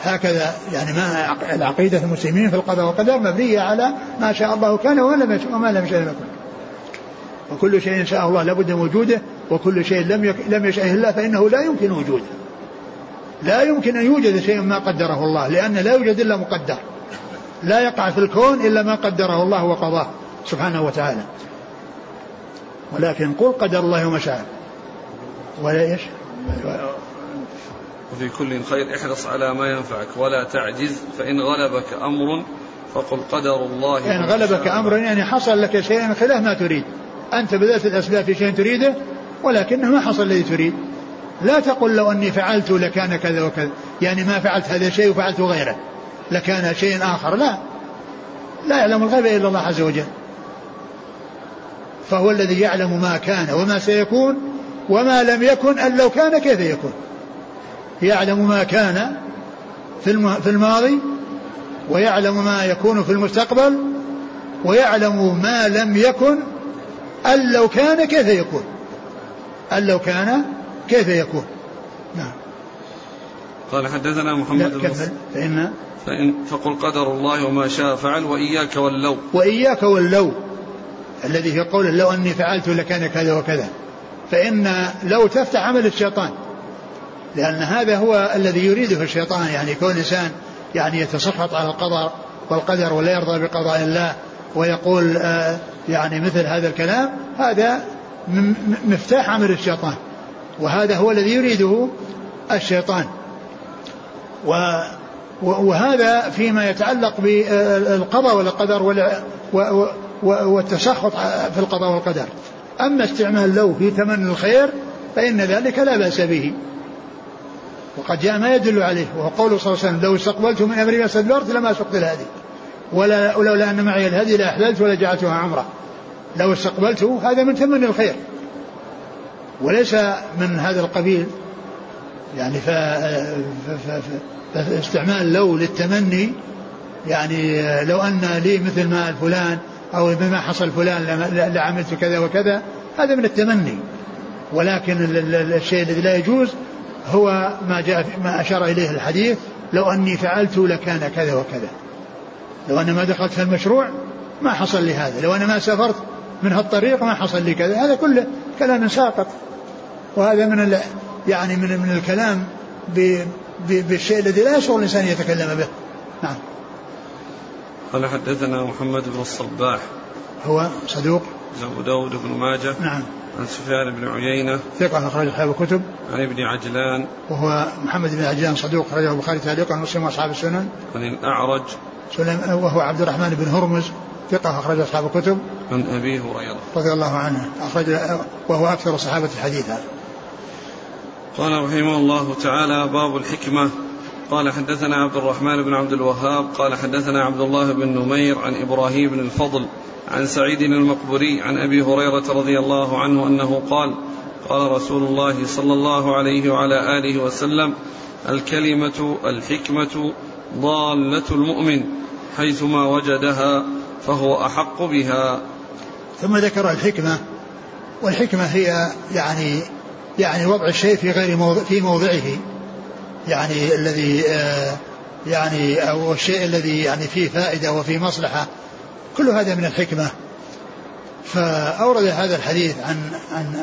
هكذا يعني ما العقيدة المسلمين في القضاء والقدر مبنية على ما شاء الله كان وما لم يشاء وما لم يشاء لم يكن. وكل شيء شاء الله لابد من وجوده وكل شيء لم. لم يشاءه الله فإنه لا يمكن وجوده. لا يمكن أن يوجد شيء ما قدره الله لأن لا يوجد إلا مقدر. لا يقع في الكون إلا ما قدره الله وقضاه سبحانه وتعالى. ولكن قل قدر الله وما شاء. ولا إيش؟ وفي كل خير احرص على ما ينفعك ولا تعجز فإن غلبك أمر فقل قدر الله إن غلبك أمر يعني حصل لك شيء خلاف ما تريد. أنت بذلت الأسباب في شيء تريده ولكنه ما حصل الذي تريد. لا تقل لو أني فعلت لكان كذا وكذا. يعني ما فعلت هذا الشيء وفعلت غيره. لكان شيء آخر. لا. لا يعلم الغيب إلا الله عز وجل. فهو الذي يعلم ما كان وما سيكون وما لم يكن أن لو كان كيف يكون؟ يعلم ما كان في الماضي ويعلم ما يكون في المستقبل ويعلم ما لم يكن أن لو كان كيف يكون؟ أن لو كان كيف يكون؟ نعم. قال حدثنا محمد بن فإن فإن فقل قدر الله وما شاء فعل وإياك واللو وإياك واللو الذي في قوله لو أني فعلت لكان كذا وكذا. فإن لو تفتح عمل الشيطان لأن هذا هو الذي يريده الشيطان يعني كون إنسان يعني يتسخط على القدر والقدر ولا يرضى بقضاء الله ويقول آه يعني مثل هذا الكلام هذا مفتاح عمل الشيطان. وهذا هو الذي يريده الشيطان. و وهذا فيما يتعلق بالقضاء والقدر والتسخط في القضاء والقدر. أما استعمال لو في تمني الخير فإن ذلك لا بأس به. وقد جاء ما يدل عليه وهو قوله صلى الله عليه وسلم لو استقبلت من أمري ما استدبرت لما سقت الهدي. ولا ولولا أن معي الهدي لأحللت ولجعلتها عمرة. لو استقبلته هذا من تمني الخير. وليس من هذا القبيل يعني. فاستعمال لو للتمني يعني لو أن لي مثل ما فلان أو بما حصل فلان لعملت كذا وكذا هذا من التمني. ولكن الشيء الذي لا يجوز هو ما جاء ما أشار إليه الحديث لو أني فعلت لكان كذا وكذا. لو أنا ما دخلت في المشروع ما حصل لي هذا لو أنا ما سافرت من هالطريق ما حصل لي كذا. هذا كله كلام ساقط. وهذا من يعني من من الكلام بالشيء الذي لا يشعر الإنسان يتكلم به. نعم. قال حدثنا محمد بن الصباح. هو صدوق؟ أبو داود بن ماجه. نعم. عن سفيان بن عيينة. ثقة أخرج أصحاب الكتب. عن ابن عجلان. وهو محمد بن عجلان صدوق أخرجه البخاري تعليقا ومسلم وأصحاب السنن. عن الأعرج. وهو عبد الرحمن بن هرمز ثقة أخرج أصحاب الكتب. عن أبي هريرة. رضي الله عنه أخرج وهو أكثر صحابة الحديث هذا قال رحمه الله تعالى باب الحكمة. قال حدثنا عبد الرحمن بن عبد الوهاب قال حدثنا عبد الله بن نمير عن إبراهيم بن الفضل عن سعيد المقبري عن أبي هريرة رضي الله عنه أنه قال قال رسول الله صلى الله عليه وعلى آله وسلم الكلمة الحكمة ضالة المؤمن حيثما وجدها فهو أحق بها. ثم ذكر الحكمة والحكمة هي يعني يعني وضع الشيء في غير موضع في موضعه. يعني الذي آه، يعني أو الشيء الذي يعني فيه فائدة وفيه مصلحة. كل هذا من الحكمة. فأورد هذا الحديث عن عن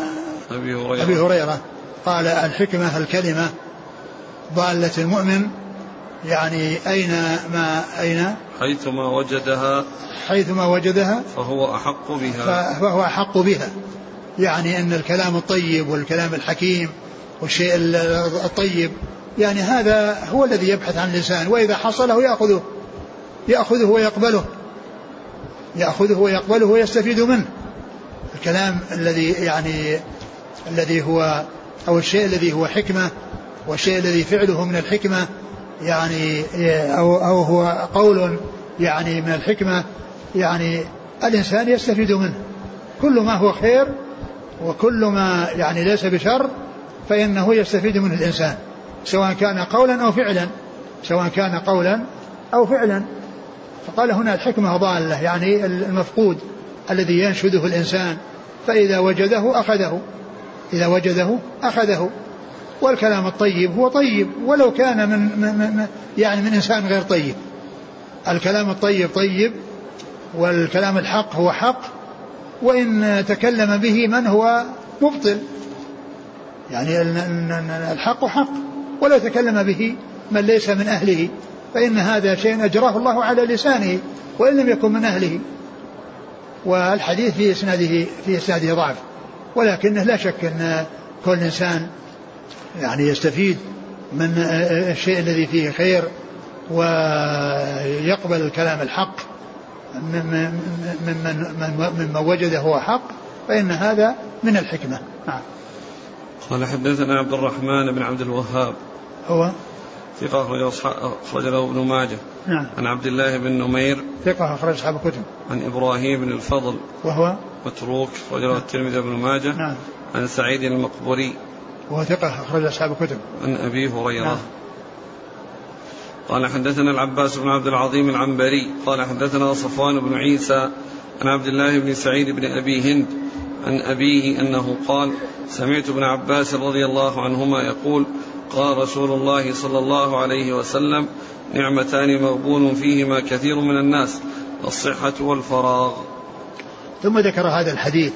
أبي هريرة, أبي هريرة. قال الحكمة الكلمة ضالة المؤمن. يعني أين ما أين؟ حيثما وجدها حيثما وجدها فهو أحق بها. فهو أحق بها. يعني أن الكلام الطيب والكلام الحكيم والشيء الطيب يعني هذا هو الذي يبحث عن الإنسان وإذا حصله يأخذه يأخذه ويقبله يأخذه ويقبله ويستفيد منه. الكلام الذي يعني الذي هو أو الشيء الذي هو حكمة والشيء الذي فعله من الحكمة يعني أو, أو هو قول يعني من الحكمة يعني الإنسان يستفيد منه. كل ما هو خير وكل ما يعني ليس بشر فإنه يستفيد منه الإنسان سواء كان قولا أو فعلا سواء كان قولا أو فعلا. فقال هنا الحكمة ضالة يعني المفقود الذي ينشده الإنسان فإذا وجده أخذه إذا وجده أخذه. والكلام الطيب هو طيب ولو كان من, من يعني من إنسان غير طيب. الكلام الطيب طيب والكلام الحق هو حق وإن تكلم به من هو مبطل. يعني الحق حق ولو تكلم به من ليس من أهله فإن هذا شيء أجراه الله على لسانه وإن لم يكن من أهله. والحديث في إسناده في إسناده ضعف ولكنه لا شك أن كل إنسان يعني يستفيد من الشيء الذي فيه خير ويقبل الكلام الحق. ممن من, من وجده هو حق فإن هذا من الحكمة. نعم. قال حدثنا عبد الرحمن بن عبد الوهاب. هو؟ ثقة أخرجه أخرج له ابن ماجه. نعم. عن عبد الله بن نمير. ثقة أخرج أصحاب الكتب. عن إبراهيم بن الفضل. وهو؟ متروك أخرج له الترمذي بن ماجه. نعم. عن سعيد المقبري وهو ثقة أخرج أصحاب الكتب. عن أبي هريرة. نعم. قال حدثنا العباس بن عبد العظيم العنبري قال حدثنا صفوان بن عيسى عن عبد الله بن سعيد بن أبي هند عن أبيه أنه قال سمعت ابن عباس رضي الله عنهما يقول قال رسول الله صلى الله عليه وسلم نعمتان مغبون فيهما كثير من الناس الصحة والفراغ. ثم ذكر هذا الحديث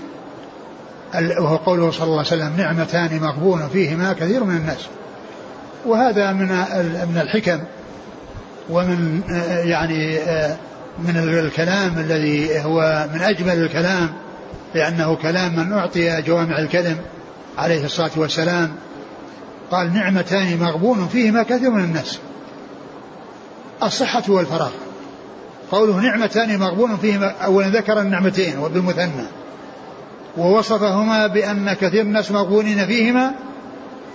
وهو قوله صلى الله عليه وسلم نعمتان مغبون فيهما كثير من الناس. وهذا من من الحكم ومن يعني من الكلام الذي هو من أجمل الكلام لأنه كلام من أعطي جوامع الكلم عليه الصلاة والسلام. قال نعمتان مغبون فيهما كثير من الناس. الصحة والفراغ. قوله نعمتان مغبون فيهما أولا ذكر النعمتين وبالمثنى. ووصفهما بأن كثير من الناس مغبونين فيهما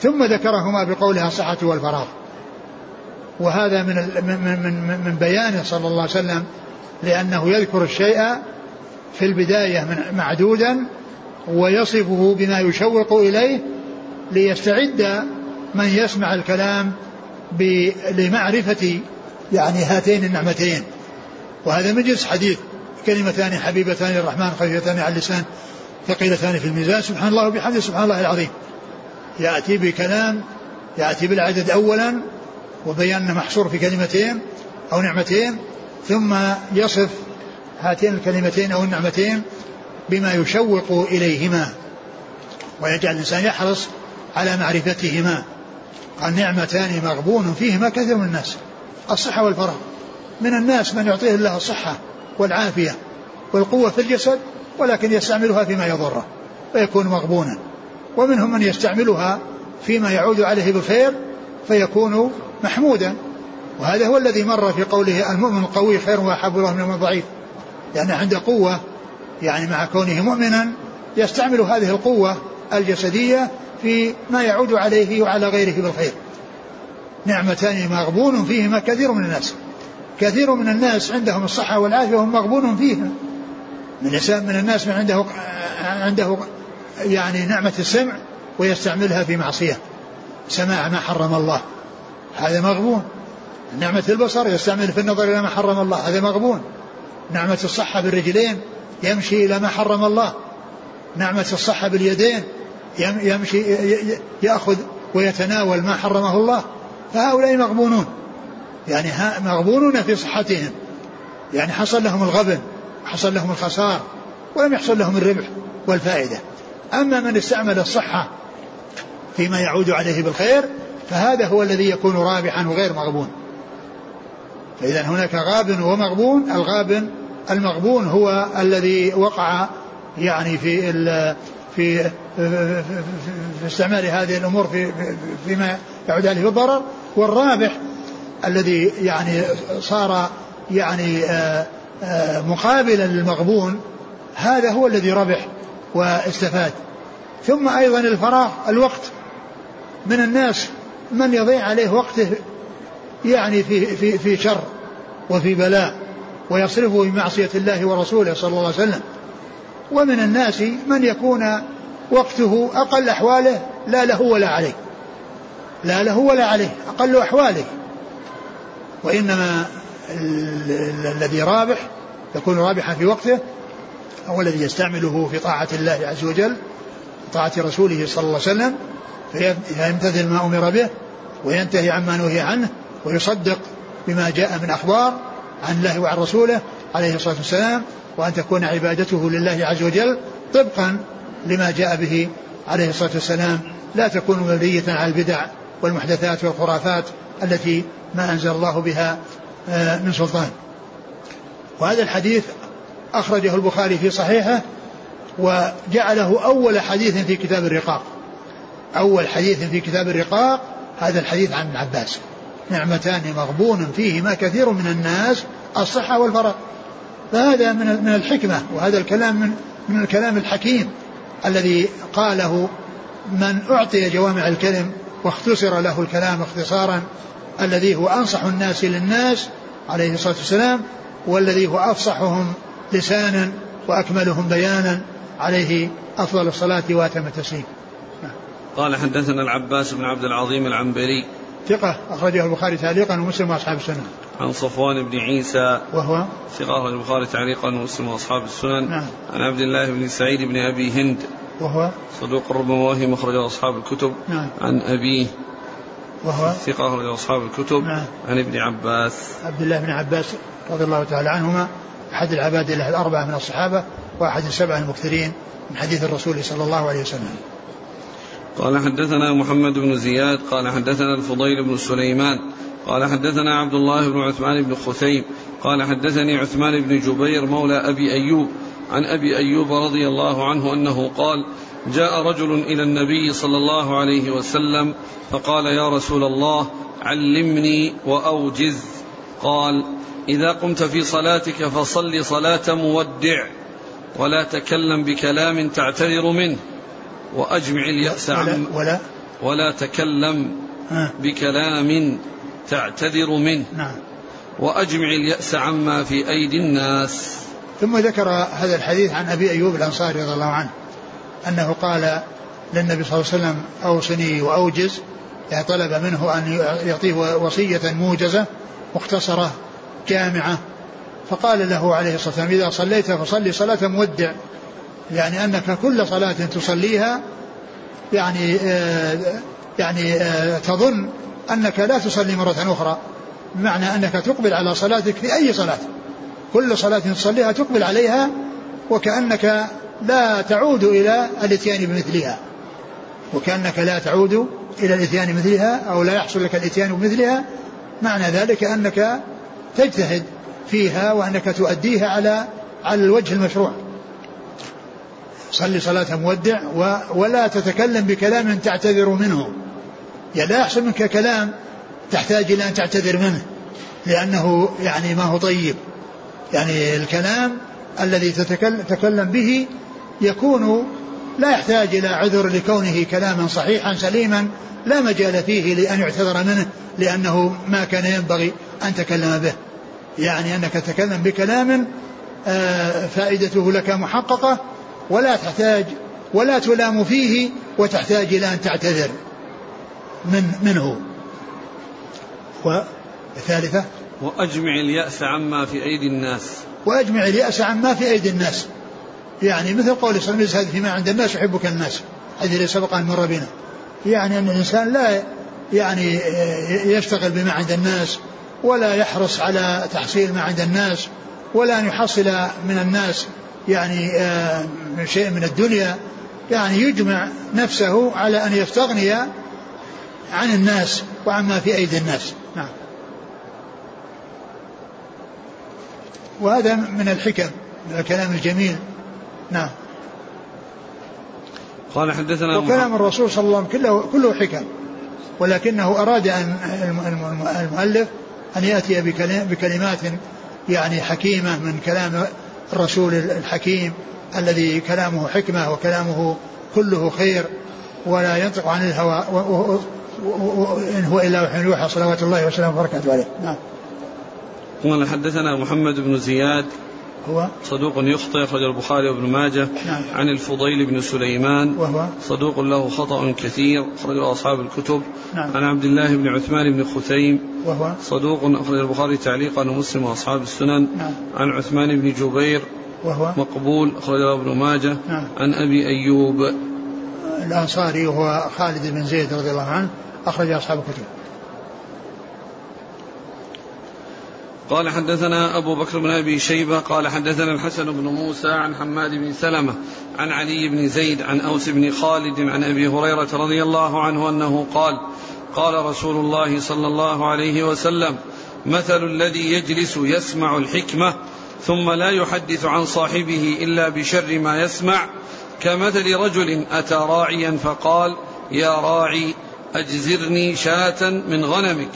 ثم ذكرهما بقولها الصحة والفراغ. وهذا من من من من بيانه صلى الله عليه وسلم لأنه يذكر الشيء في البداية من معدودا ويصفه بما يشوق إليه ليستعد من يسمع الكلام لمعرفة يعني هاتين النعمتين. وهذا من جنس حديث كلمتان حبيبتان للرحمن خفيفتان على اللسان ثقيلتان في الميزان. سبحان الله وبحمده سبحان الله العظيم. يأتي بكلام يأتي بالعدد أولا وبيان محصور في كلمتين أو نعمتين ثم يصف هاتين الكلمتين أو النعمتين بما يشوق إليهما. ويجعل الإنسان يحرص على معرفتهما. قال نعمتان مغبون فيهما كثير من الناس. الصحة والفراغ من الناس من يعطيه الله الصحة والعافية والقوة في الجسد ولكن يستعملها فيما يضره فيكون مغبونا. ومنهم من يستعملها فيما يعود عليه بالخير فيكون محمودا. وهذا هو الذي مر في قوله المؤمن القوي خير وأحب الله من الضعيف. لأن عنده قوة يعني مع كونه مؤمنا يستعمل هذه القوة الجسدية في ما يعود عليه وعلى غيره بالخير. نعمتان مغبون فيهما كثير من الناس. كثير من الناس عندهم الصحة والعافية وهم مغبون فيها. من من الناس من عنده عنده يعني نعمة السمع ويستعملها في معصية. سماع ما حرم الله. هذا مغبون. نعمة البصر يستعمل في النظر إلى ما حرم الله هذا مغبون. نعمة الصحة بالرجلين يمشي إلى ما حرم الله. نعمة الصحة باليدين يمشي يأخذ ويتناول ما حرمه الله. فهؤلاء مغبونون. يعني مغبونون في صحتهم. يعني حصل لهم الغبن حصل لهم الخسار ولم يحصل لهم الربح والفائدة. أما من استعمل الصحة فيما يعود عليه بالخير فهذا هو الذي يكون رابحا وغير مغبون. فإذا هناك غاب ومغبون الغابن المغبون هو الذي وقع يعني في في في, استعمال هذه الأمور في فيما يعود عليه بالضرر. والرابح الذي يعني صار يعني آه، مقابلا للمغبون هذا هو الذي ربح واستفاد. ثم أيضا الفراغ الوقت. من الناس من يضيع عليه وقته يعني في في في شر وفي بلاء ويصرفه في معصية الله ورسوله صلى الله عليه وسلم. ومن الناس من يكون وقته أقل أحواله لا له ولا عليه. لا له ولا عليه أقل أحواله. وإنما الذي رابح يكون رابحا في وقته هو الذي يستعمله في طاعة الله عز وجل طاعة رسوله صلى الله عليه وسلم فيمتثل ما أمر به وينتهي عما نهي عنه ويصدق بما جاء من أخبار عن الله وعن رسوله عليه الصلاة والسلام وأن تكون عبادته لله عز وجل طبقا لما جاء به عليه الصلاة والسلام. لا تكون مبنية على البدع والمحدثات والخرافات التي ما أنزل الله بها آه، من سلطان. وهذا الحديث أخرجه البخاري في صحيحه وجعله أول حديث في كتاب الرقاق. أول حديث في كتاب الرقاق هذا الحديث عن ابن عباس. نعمتان مغبون فيهما كثير من الناس الصحة والفراغ فهذا من من الحكمة وهذا الكلام من من الكلام الحكيم الذي قاله من أعطي جوامع الكلم واختصر له الكلام اختصارا الذي هو أنصح الناس للناس عليه الصلاة والسلام والذي هو أفصحهم لسانا وأكملهم بيانا عليه أفضل الصلاة وأتم التسليم. قال حدثنا العباس بن عبد العظيم العنبري ثقة أخرجه البخاري تعليقا ومسلم وأصحاب السنن. عن صفوان بن عيسى وهو ثقة أخرج البخاري تعليقا ومسلم وأصحاب السنن. نعم. عن عبد الله بن سعيد بن أبي هند وهو صدوق ربما وهم أخرجه أصحاب الكتب. نعم. عن أبيه وهو ثقة أخرج أصحاب الكتب. نعم. عن ابن عباس عبد الله بن عباس رضي الله تعالى عنهما أحد العباد الله الأربعة من الصحابة وأحد السبعة المكثرين من حديث الرسول صلى الله عليه وسلم. قال حدثنا محمد بن زياد قال حدثنا الفضيل بن سليمان قال حدثنا عبد الله بن عثمان بن خثيم قال حدثني عثمان بن جبير مولى أبي أيوب عن أبي أيوب رضي الله عنه أنه قال جاء رجل إلى النبي صلى الله عليه وسلم فقال يا رسول الله علمني وأوجز. قال إذا قمت في صلاتك فصل صلاة مودع ولا تكلم بكلام تعتذر منه. وأجمع اليأس عن ولا؟ ولا تكلم بكلام تعتذر منه. نعم. وأجمع اليأس عما في أيدي الناس. ثم ذكر هذا الحديث عن أبي أيوب الأنصاري رضي الله عنه أنه قال للنبي صلى الله عليه وسلم أوصني وأوجز. يعني طلب منه أن يعطيه وصية موجزة مختصرة جامعة. فقال له عليه الصلاة والسلام إذا صليت فصلي صلاة مودع. يعني أنك كل صلاة تصليها يعني آه يعني آه تظن أنك لا تصلي مرة أخرى. بمعنى أنك تقبل على صلاتك في أي صلاة. كل صلاة تصليها تقبل عليها وكأنك لا تعود إلى الإتيان بمثلها. وكأنك لا تعود إلى الإتيان بمثلها أو لا يحصل لك الإتيان بمثلها. معنى ذلك أنك تجتهد فيها وأنك تؤديها على على الوجه المشروع. صلي صلاة مودع ولا تتكلم بكلام تعتذر منه. يعني لا يحصل منك كلام تحتاج إلى أن تعتذر منه لأنه يعني ما هو طيب. يعني الكلام الذي تتكلم به يكون لا يحتاج إلى عذر لكونه كلاما صحيحا سليما لا مجال فيه لأن يعتذر منه لأنه ما كان ينبغي أن تكلم به. يعني أنك تتكلم بكلام آه، فائدته لك محققة ولا تحتاج ولا تلام فيه وتحتاج إلى أن تعتذر من منه. والثالثة وأجمع اليأس عما في أيدي الناس. وأجمع اليأس عما في أيدي الناس. يعني مثل قول صلى الله عليه وسلم فيما عند الناس يحبك الناس. هذه اللي سبق أن مر بنا. يعني أن الإنسان لا يعني يشتغل بما عند الناس ولا يحرص على تحصيل ما عند الناس ولا أن يحصل من الناس يعني آه، شيء من الدنيا يعني يجمع نفسه على أن يستغني عن الناس وعما في أيدي الناس. نعم. وهذا من الحكم من الكلام الجميل. نعم. قال حدثنا وكلام الرسول صلى الله عليه وسلم كله كله حكم. ولكنه أراد أن المؤلف أن يأتي بكلمات يعني حكيمة من كلام الرسول الحكيم الذي كلامه حكمة وكلامه كله خير ولا ينطق عن الهوى إن هو إلا وحي يوحى صلوات الله وسلامه وبركاته عليه. نعم. قال حدثنا محمد بن زياد هو صدوق يخطئ أخرج البخاري وابن ماجه نعم. عن الفضيل بن سليمان. وهو صدوق له خطأ كثير أخرجه أصحاب الكتب. نعم. عن عبد الله بن عثمان بن خثيم. وهو صدوق أخرج البخاري تعليقا ومسلم وأصحاب السنن. نعم. عن عثمان بن جبير. وهو مقبول أخرجه ابن ماجه. نعم. عن أبي أيوب. الأنصاري وهو خالد بن زيد رضي الله عنه أخرج أصحاب الكتب. قال حدثنا أبو بكر بن أبي شيبة قال حدثنا الحسن بن موسى عن حماد بن سلمة عن علي بن زيد عن أوس بن خالد عن أبي هريرة رضي الله عنه أنه قال قال رسول الله صلى الله عليه وسلم مثل الذي يجلس يسمع الحكمة ثم لا يحدث عن صاحبه إلا بشر ما يسمع كمثل رجل أتى راعيا فقال يا راعي أجزرني شاة من غنمك.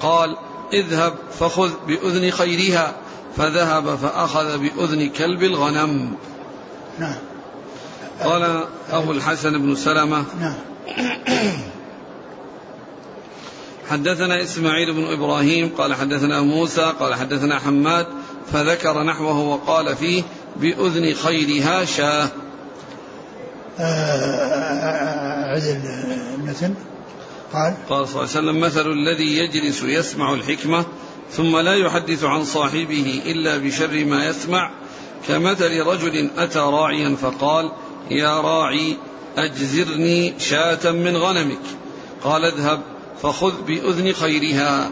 قال اذهب فخذ بأذن خيرها فذهب فأخذ بأذن كلب الغنم. نعم. قال أبو الحسن بن سلمة نعم. حدثنا إسماعيل بن إبراهيم قال حدثنا موسى قال حدثنا حماد فذكر نحوه وقال فيه بأذن خيرها شاه. عدل المتن قال قال صلى الله عليه وسلم مثل الذي يجلس يسمع الحكمة ثم لا يحدث عن صاحبه إلا بشر ما يسمع كمثل رجل أتى راعيا فقال يا راعي أجزرني شاة من غنمك. قال اذهب فخذ بأذن خيرها.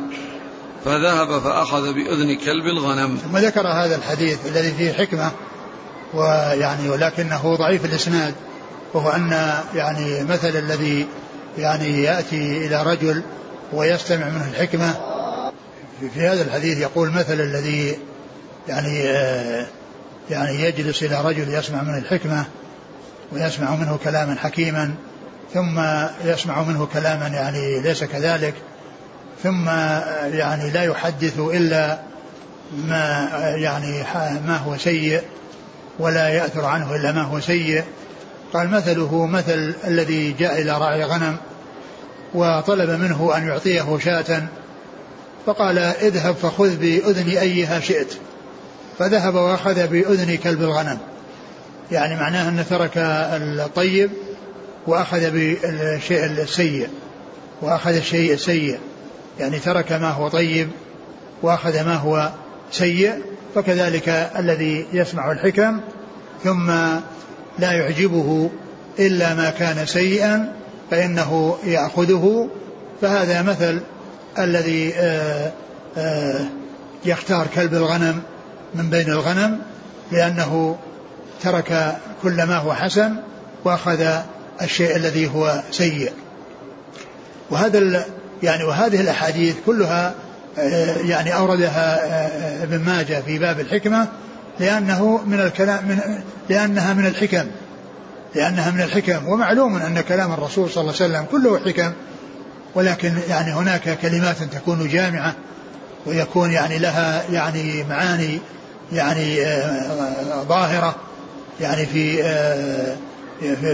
فذهب فأخذ بأذن كلب الغنم. ثم ذكر هذا الحديث الذي فيه حكمة ويعني ولكنه ضعيف الإسناد وهو أن يعني مثل الذي يعني يأتي إلى رجل ويستمع منه الحكمة. في هذا الحديث يقول مثل الذي يعني آه، يعني يجلس إلى رجل يسمع منه الحكمة ويسمع منه كلاما حكيما ثم يسمع منه كلاما يعني ليس كذلك ثم يعني لا يحدث إلا ما يعني ما هو سيء ولا يأثر عنه إلا ما هو سيء. قال مثله مثل الذي جاء إلى راعي غنم وطلب منه أن يعطيه شاة. فقال اذهب فخذ بأذن أيها شئت. فذهب وأخذ بأذن كلب الغنم. يعني معناه أنه ترك الطيب وأخذ بالشيء السيء وأخذ الشيء السيء. يعني ترك ما هو طيب وأخذ ما هو سيء فكذلك الذي يسمع الحكم ثم لا يعجبه إلا ما كان سيئا فإنه يأخذه. فهذا مثل الذي آآ آآ يختار كلب الغنم من بين الغنم لأنه ترك كل ما هو حسن وأخذ الشيء الذي هو سيء. وهذا يعني وهذه الأحاديث كلها يعني أوردها ابن ماجه في باب الحكمة لأنه من الكلام من لأنها من الحكم. لأنها من الحكم. ومعلوم أن كلام الرسول صلى الله عليه وسلم كله حكم. ولكن يعني هناك كلمات تكون جامعة ويكون يعني لها يعني معاني يعني ظاهرة. يعني في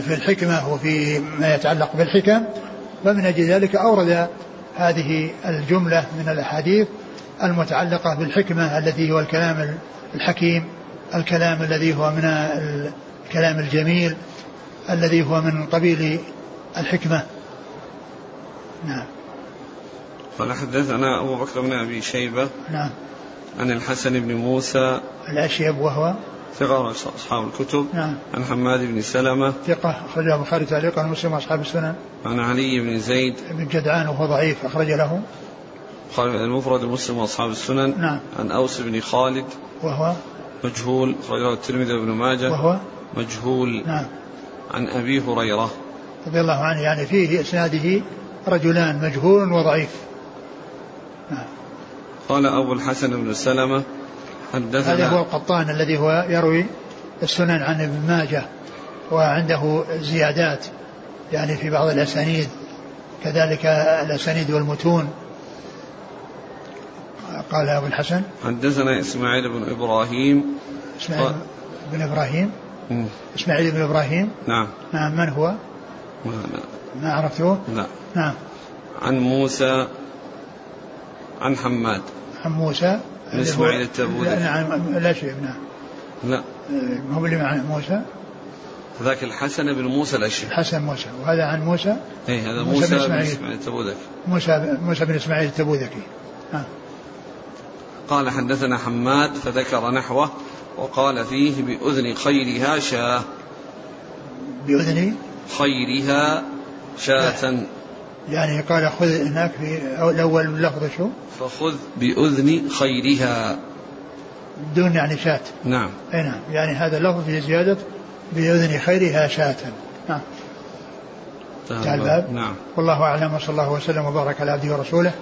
في الحكمة وفي ما يتعلق بالحكم. فمن أجل ذلك أورد هذه الجملة من الأحاديث. المتعلقة بالحكمة التي هو الكلام الحكيم الكلام الذي هو من الكلام الجميل الذي هو من قبيل الحكمة. نعم. قال حدثنا أبو بكر بن أبي شيبة نعم. عن الحسن بن موسى الأشيب وهو. ثقة أصحاب الكتب. نعم. عن حماد بن سلمة ثقة أخرجه البخاري تعليقا ومسلم وأصحاب السنن. عن علي بن زيد بن جدعان وهو ضعيف أخرج له. المفرد مسلم وأصحاب السنن. نعم. عن أوس بن خالد. وهو؟ مجهول أخرجه الترمذي وابن ماجه. وهو؟ مجهول. نعم. عن أبي هريرة. رضي الله عنه يعني فيه إسناده رجلان مجهول وضعيف. نعم. قال أبو الحسن بن سلمة حدثنا هذا هو القطان الذي هو يروي السنن عن ابن ماجه وعنده زيادات يعني في بعض الأسانيد. كذلك الأسانيد والمتون. قال أبو الحسن. حدثنا إسماعيل بن إبراهيم. إسماعيل بن إبراهيم. مم. إسماعيل بن إبراهيم. نعم. نعم من هو؟ ما لا, ما عرفته؟ لا. نعم. عن موسى عن حماد. عن موسى. بن إسماعيل التبوذكي. لا نعم. لا شيء نعم. لا. ما هو اللي مع موسى. ذاك الحسن بن موسى الأشهر حسن موسى. وهذا عن موسى. اي هذا موسى موسى بن إسماعيل. إسماعيل التبوذكي موسى موسى بن إسماعيل التبوذكي ها. قال حدثنا حماد فذكر نحوه وقال فيه بأذن خيرها شاة. بأذني خيرها شاة. يعني قال خذ هناك في أو- الأول لفظ شو؟ فخذ بأذن خيرها. بدون يعني شاة. نعم. أي نعم. يعني هذا اللفظ في زيادة بأذن خيرها شاة. نعم. انتهى الباب. نعم. والله أعلم وصلى الله وسلم وبارك على عبده ورسوله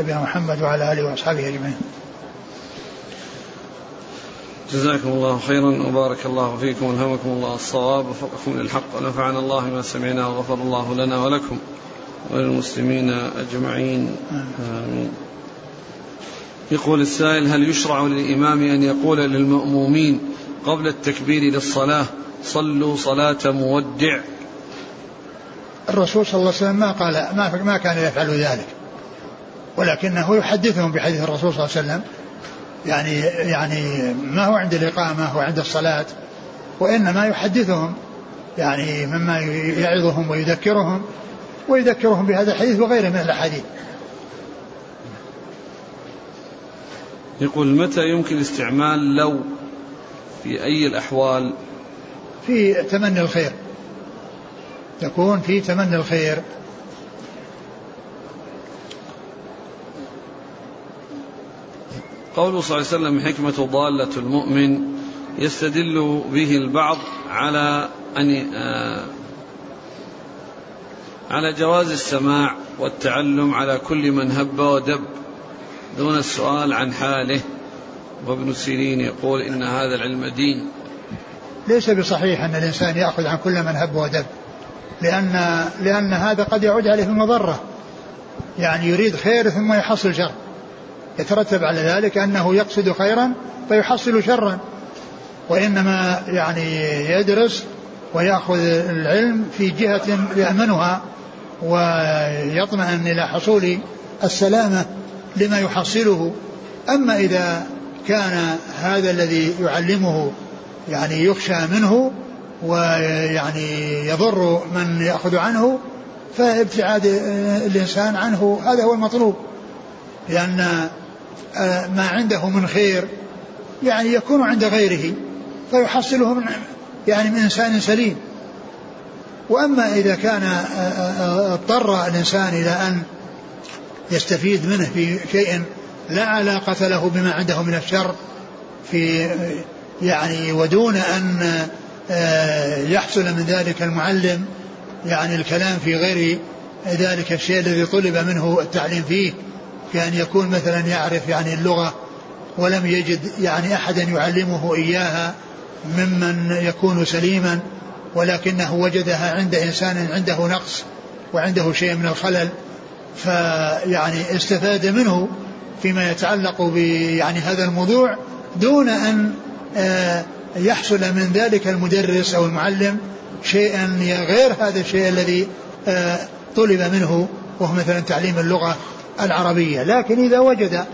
نبينا محمد وعلى آله وأصحابه أجمعين. جزاكم الله خيرا وبارك الله فيكم والهمكم الله الصواب وفقكم للحق ونفعنا الله بما سمعنا وغفر الله لنا ولكم وللمسلمين أجمعين. آمين. يقول السائل هل يشرع للإمام أن يقول للمأمومين قبل التكبير للصلاة صلوا صلاة مودع الرسول صلى الله عليه وسلم ما قال ما ما كان يفعل ذلك ولكنه يحدثهم بحديث الرسول صلى الله عليه وسلم. يعني يعني ما هو عند الإقامة وعند الصلاة وإنما يحدثهم يعني مما يعظهم ويذكرهم ويذكرهم بهذا الحديث وغيره من الأحاديث. يقول متى يمكن استعمال لو في أي الأحوال؟ في تمني الخير. تكون في تمني الخير. قوله صلى الله عليه وسلم حكمة ضالة المؤمن يستدل به البعض على أن آه، على جواز السماع والتعلم على كل من هب ودب دون السؤال عن حاله. وابن سيرين يقول إن هذا العلم دين. ليس بصحيح أن الإنسان يأخذ عن كل من هب ودب لأن لأن هذا قد يعود عليه المضرة يعني يريد خير ثم يحصل شر. يترتب على ذلك أنه يقصد خيرا فيحصل شرا. وإنما يعني يدرس ويأخذ العلم في جهة يأمنها ويطمئن إلى حصول السلامة لما يحصله. أما إذا كان هذا الذي يعلمه يعني يخشى منه ويعني يضر من يأخذ عنه فابتعاد الإنسان عنه. هذا هو المطلوب لأن ما عنده من خير يعني يكون عند غيره فيحصله من يعني من إنسان سليم. وأما إذا كان اضطر الإنسان إلى أن يستفيد منه في شيء لا علاقة له بما عنده من الشر في يعني ودون أن يحصل من ذلك المعلم يعني الكلام في غير ذلك الشيء الذي طلب منه التعليم فيه. كأن يكون مثلا يعرف يعني اللغة ولم يجد يعني أحدا يعلمه إياها ممن يكون سليما ولكنه وجدها عند إنسان عنده نقص وعنده شيء من الخلل فيعني استفاد منه فيما يتعلق بيعني هذا الموضوع دون أن آه، يحصل من ذلك المدرس أو المعلم شيئا غير هذا الشيء الذي آه، طلب منه وهو مثلا تعليم اللغة العربية لكن إذا وجد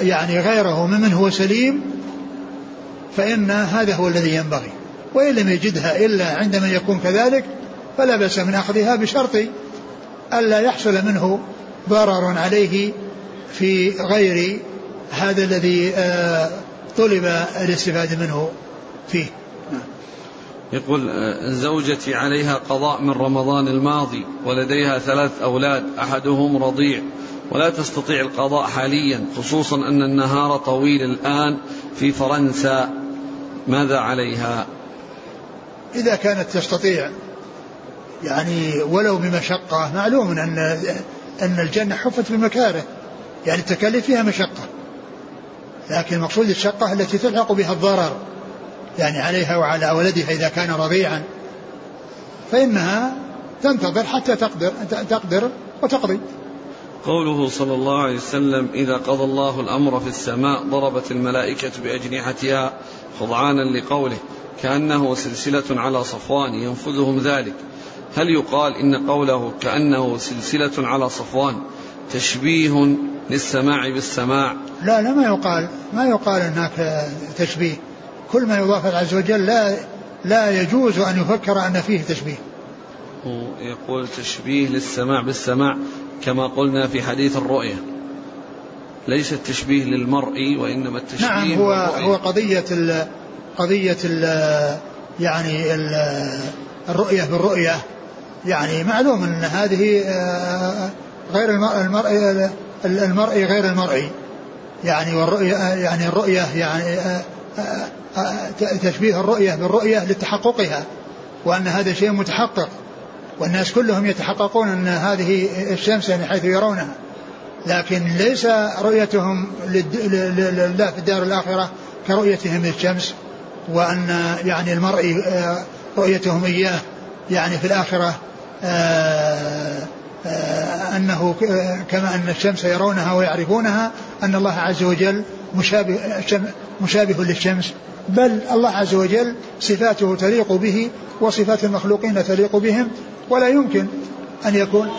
يعني غيره ممن هو سليم فإن هذا هو الذي ينبغي. وإن لم يجدها إلا عندما يكون كذلك فلا بأس من أخذها بشرط ألا يحصل منه ضرر عليه في غير هذا الذي آه، طلب الاستفادة منه فيه. يقول آه، زوجتي عليها قضاء من رمضان الماضي ولديها ثلاث أولاد أحدهم رضيع. ولا تستطيع القضاء حاليا خصوصا أن النهار طويل الآن في فرنسا. ماذا عليها؟ إذا كانت تستطيع. يعني ولو بمشقة معلوم أن أن الجنة حفت بمكاره. يعني التكاليف فيها مشقة. لكن المقصود الشقة التي تلحق بها الضرر. يعني عليها وعلى ولدها إذا كان رضيعا. فإنها تنتظر حتى تقدر تقدر وتقضي. قوله صلى الله عليه وسلم إذا قضى الله الأمر في السماء ضربت الملائكة بأجنحتها خضعانا لقوله كأنه سلسلة على صفوان ينفذهم ذلك. هل يقال إن قوله كأنه سلسلة على صفوان تشبيه للسماع بالسماع؟ لا لا ما يقال ما يقال هناك تشبيه. كل ما يضاف عز وجل لا لا يجوز أن يفكر أن فيه تشبيه. يقول تشبيه للسماع بالسماع كما قلنا في حديث الرؤية. ليس التشبيه للمرء وإنما التشبيه نعم هو هو قضية ال قضية ال يعني ال الرؤية بالرؤية. يعني معلوم أن هذه آه، غير المرء المرء غير المرئي يعني والرؤية يعني الرؤية يعني آه، تشبيه الرؤية بالرؤية لتحققها وأن هذا شيء متحقق والناس كلهم يتحققون أن هذه الشمس يعني حيث يرونها. لكن ليس رؤيتهم لله في الدار الآخرة كرؤيتهم للشمس وأن يعني المرء آه، رؤيتهم إياه يعني في الآخرة آه، آه، أنه كما أن الشمس يرونها ويعرفونها أن الله عز وجل مشابه, مشابه للشمس بل الله عز وجل صفاته تليق به وصفات المخلوقين تليق بهم ولا يمكن أن يكون